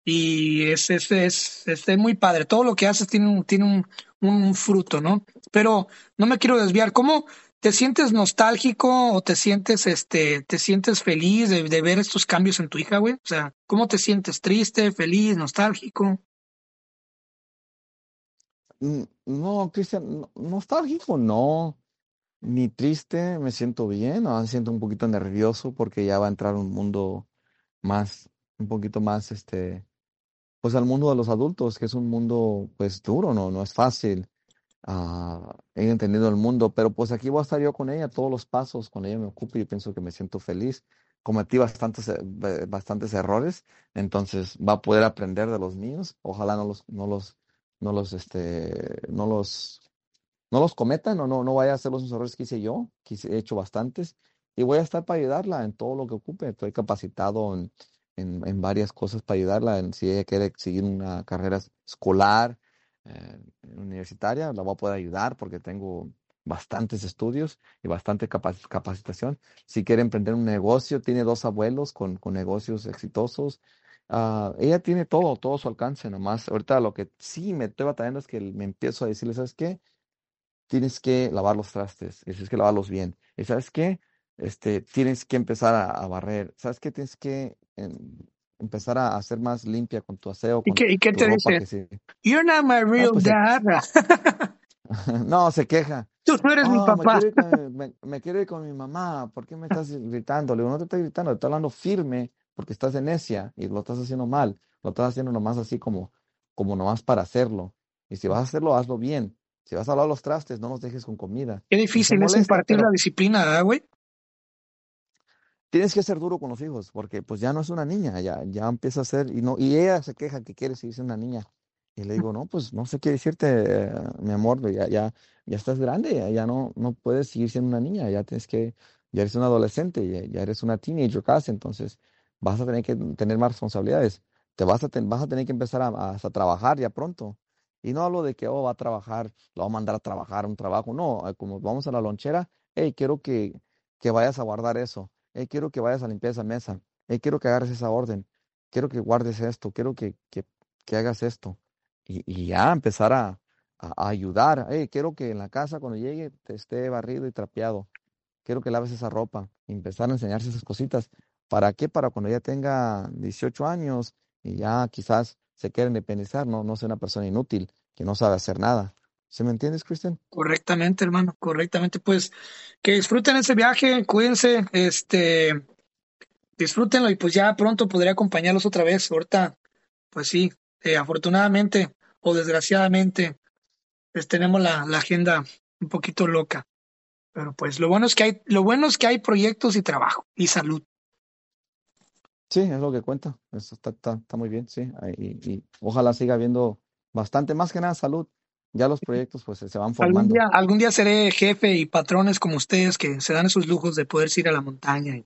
Y es, es, es, es muy padre. Todo lo que haces tiene un, tiene un, un fruto, ¿no? Pero no me quiero desviar. ¿Cómo, ¿te sientes nostálgico o te sientes, este, te sientes feliz de, de ver estos cambios en tu hija, güey? O sea, ¿cómo te sientes? ¿Triste, feliz, nostálgico? No, Cristian, no- nostálgico no, ni triste, me siento bien, me siento un poquito nervioso porque ya va a entrar un mundo más, un poquito más, este, pues al mundo de los adultos, que es un mundo, pues duro, no, no es fácil. Ah, he entendido el mundo, pero pues aquí voy a estar yo con ella todos los pasos, con ella me ocupo y pienso que me siento feliz. Cometí bastantes, eh, ba- bastantes errores, entonces va a poder aprender de los míos. Ojalá no los, no los, no los, este, no los, no los cometan o no, no vaya a hacer los errores que hice yo, que he hecho bastantes. Y voy a estar para ayudarla en todo lo que ocupe. Estoy capacitado en, en, en varias cosas para ayudarla. Si ella quiere seguir una carrera escolar eh, universitaria, la voy a poder ayudar porque tengo bastantes estudios y bastante capac- capacitación. Si quiere emprender un negocio, tiene dos abuelos con, con negocios exitosos. Ah, ella tiene todo, todo su alcance, nomás. Ahorita lo que sí me estoy batallando es que me empiezo a decirle, ¿sabes qué? Tienes que lavar los trastes, tienes que lavarlos bien. ¿Y sabes qué? Este, tienes que empezar a, a barrer. ¿Sabes qué? Tienes que em, empezar a, ser más limpia con tu aseo, ¿Y qué, y qué te dice? que se... You're not my Ah, real pues se, dad. No, se queja. Tú no eres mi Oh, me papá. quiero ir con, me, me quiero ir con mi mamá. ¿Por qué me estás gritando? Le digo, no te estoy gritando, te estoy hablando firme porque estás de necia y lo estás haciendo mal. Lo estás haciendo nomás así como, como nomás para hacerlo. Y si vas a hacerlo, hazlo bien. Si vas a lavar los trastes, no los dejes con comida. Qué difícil es molesta, impartir la disciplina, ¿verdad, güey? tienes que ser duro con los hijos porque pues ya no es una niña, ya, ya empieza a ser, y no, y ella se queja que quiere seguir siendo una niña. Y le digo, no, pues no sé qué decirte, eh, mi amor, ya, ya, ya estás grande, ya, ya no, no puedes seguir siendo una niña, ya tienes que, ya eres un adolescente, ya, ya eres una teenager casi, entonces vas a tener que tener más responsabilidades, te vas a, ten- vas a tener que empezar a, a- trabajar ya pronto. Y no hablo de que, oh, va a trabajar, lo va a mandar a trabajar un trabajo, no, eh, como vamos a la lonchera, hey, quiero que, que vayas a guardar eso, hey, quiero que vayas a limpiar esa mesa, hey, quiero que agarres esa orden, quiero que guardes esto, quiero que, que, que hagas esto y, ya empezar a, a- ayudar. Hey, quiero que en la casa cuando llegue te esté barrido y trapeado. Quiero que laves esa ropa. Empezar a enseñarse esas cositas. ¿Para qué? Para cuando ya tenga 18 años y ya quizás se quiera independizar, no, no sea una persona inútil que no sabe hacer nada. ¿Sí me entiendes, Cristian? Correctamente, hermano, correctamente. Pues que disfruten ese viaje, cuídense, este, disfrútenlo y pues ya pronto podré acompañarlos otra vez. Ahorita, pues sí, eh, afortunadamente o desgraciadamente, pues tenemos la, la agenda un poquito loca. Pero pues lo bueno es que hay, lo bueno es que hay proyectos y trabajo y salud. Sí, es lo que cuenta. Eso está, está, está muy bien, sí. Y, y ojalá siga habiendo bastante, más que nada salud. Ya los proyectos pues se van Algún formando. día, algún día seré jefe y patrones como ustedes que se dan esos lujos de poder ir a la montaña.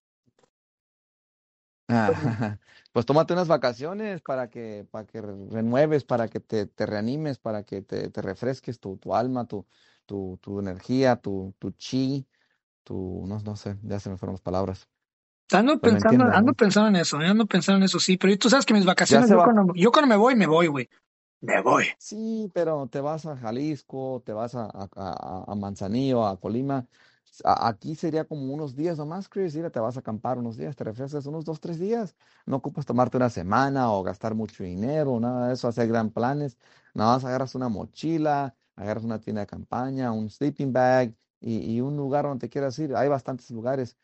Ah, Pues tómate unas vacaciones para que, para que re- renueves, para que te, te reanimes, para que te, te refresques tu, tu alma, tu, tu, tu energía, tu, tu chi, tu, no, no sé, ya se me fueron las palabras, Ando me pensando, entiendes, ando ¿no? pensando en eso, ando pensando en eso, sí, pero tú sabes que mis vacaciones, yo va, cuando, yo cuando me voy, me voy, güey. Me voy. sí, pero te vas a Jalisco, te vas a, a, a- a Manzanillo, a Colima, a- aquí sería como unos días nomás, Chris, mira, te vas a acampar unos días, te refrescas unos dos, tres días, no ocupas tomarte una semana o gastar mucho dinero, nada de eso, hacer gran planes, nada más agarras una mochila, agarras una tienda de campaña, un sleeping bag y, y un lugar donde te quieras ir, hay bastantes lugares,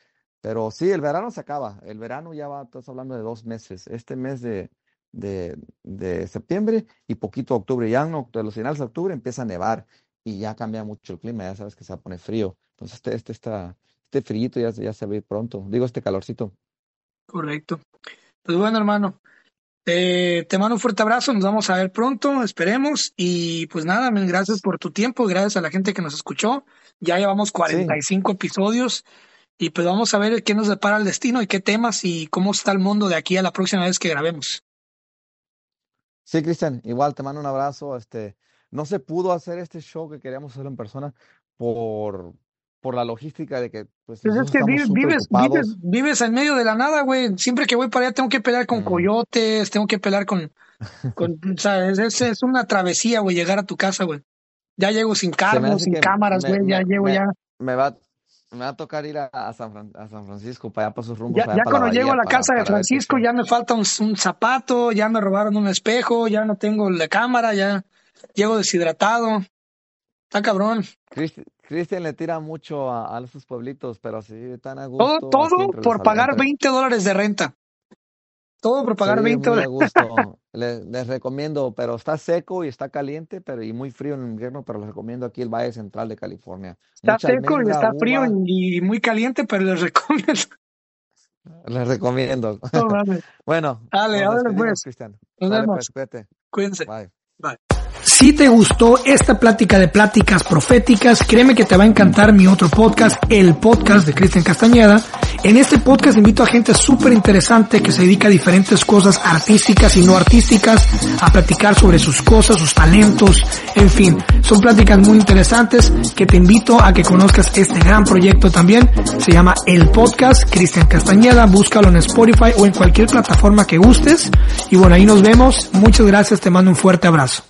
pero sí, el verano se acaba, el verano ya va, estás hablando de dos meses, este mes de, de, de septiembre y poquito octubre, ya en oct- los finales de octubre empieza a nevar y ya cambia mucho el clima, ya sabes que se va a poner frío. Entonces, este, este, está, este frío ya, se- ya se va a ir pronto. Digo, este calorcito. Correcto. Pues bueno, hermano, eh, te mando un fuerte abrazo, nos vamos a ver pronto, esperemos. Y pues nada, gracias por tu tiempo, gracias a la gente que nos escuchó. Ya llevamos Sí, 45 episodios y pues vamos a ver qué nos depara el destino y qué temas y cómo está el mundo de aquí a la próxima vez que grabemos. sí, Cristian, igual te mando un abrazo. Este, no se pudo hacer este show que queríamos hacer en persona por, por la logística de que pues Pues es que vives, vives, vives, vives en medio de la nada, güey. Siempre que voy para allá tengo que pelear con coyotes, tengo que pelear con, con, o sea, es, es, una travesía, güey, llegar a tu casa, güey. Ya llego sin Se me carro, hace sin cámaras, güey, ya me, llego ya. me va, me va a tocar ir a, a San, Fran- a San Francisco, para allá, para sus rumbos, Ya, ya cuando llego a la para, casa de Francisco, ya me falta un, un zapato, ya me robaron un espejo, ya no tengo la cámara, ya llego deshidratado. Está cabrón. Cristi- Cristian le tira mucho a, a esos pueblitos, pero sí, están a Todo, gusto, todo entre por pagar entre, 20 dólares de renta. Todo por pagar Sí, 20 muy a dólares. gusto. Le- Les, recomiendo, pero está seco y está caliente, pero y muy frío en el invierno, pero les recomiendo aquí el Valle Central de California. Está Mucha seco y almendra, está frío uva, y, y muy caliente, pero les recomiendo. les recomiendo. No mames. Bueno, Dale, nos ahora pues. Cristian. Nos Sale vemos. pues. Cuídense. Bye. Bye. Si te gustó esta plática de pláticas proféticas, créeme que te va a encantar mi otro podcast, el podcast de Cristian Castañeda. En este podcast invito a gente súper interesante que se dedica a diferentes cosas artísticas y no artísticas, a platicar sobre sus cosas, sus talentos, en fin, son pláticas muy interesantes que te invito a que conozcas este gran proyecto también. Se llama El Podcast Cristian Castañeda, búscalo en Spotify o en cualquier plataforma que gustes. Y bueno, ahí nos vemos. Muchas gracias, te mando un fuerte abrazo.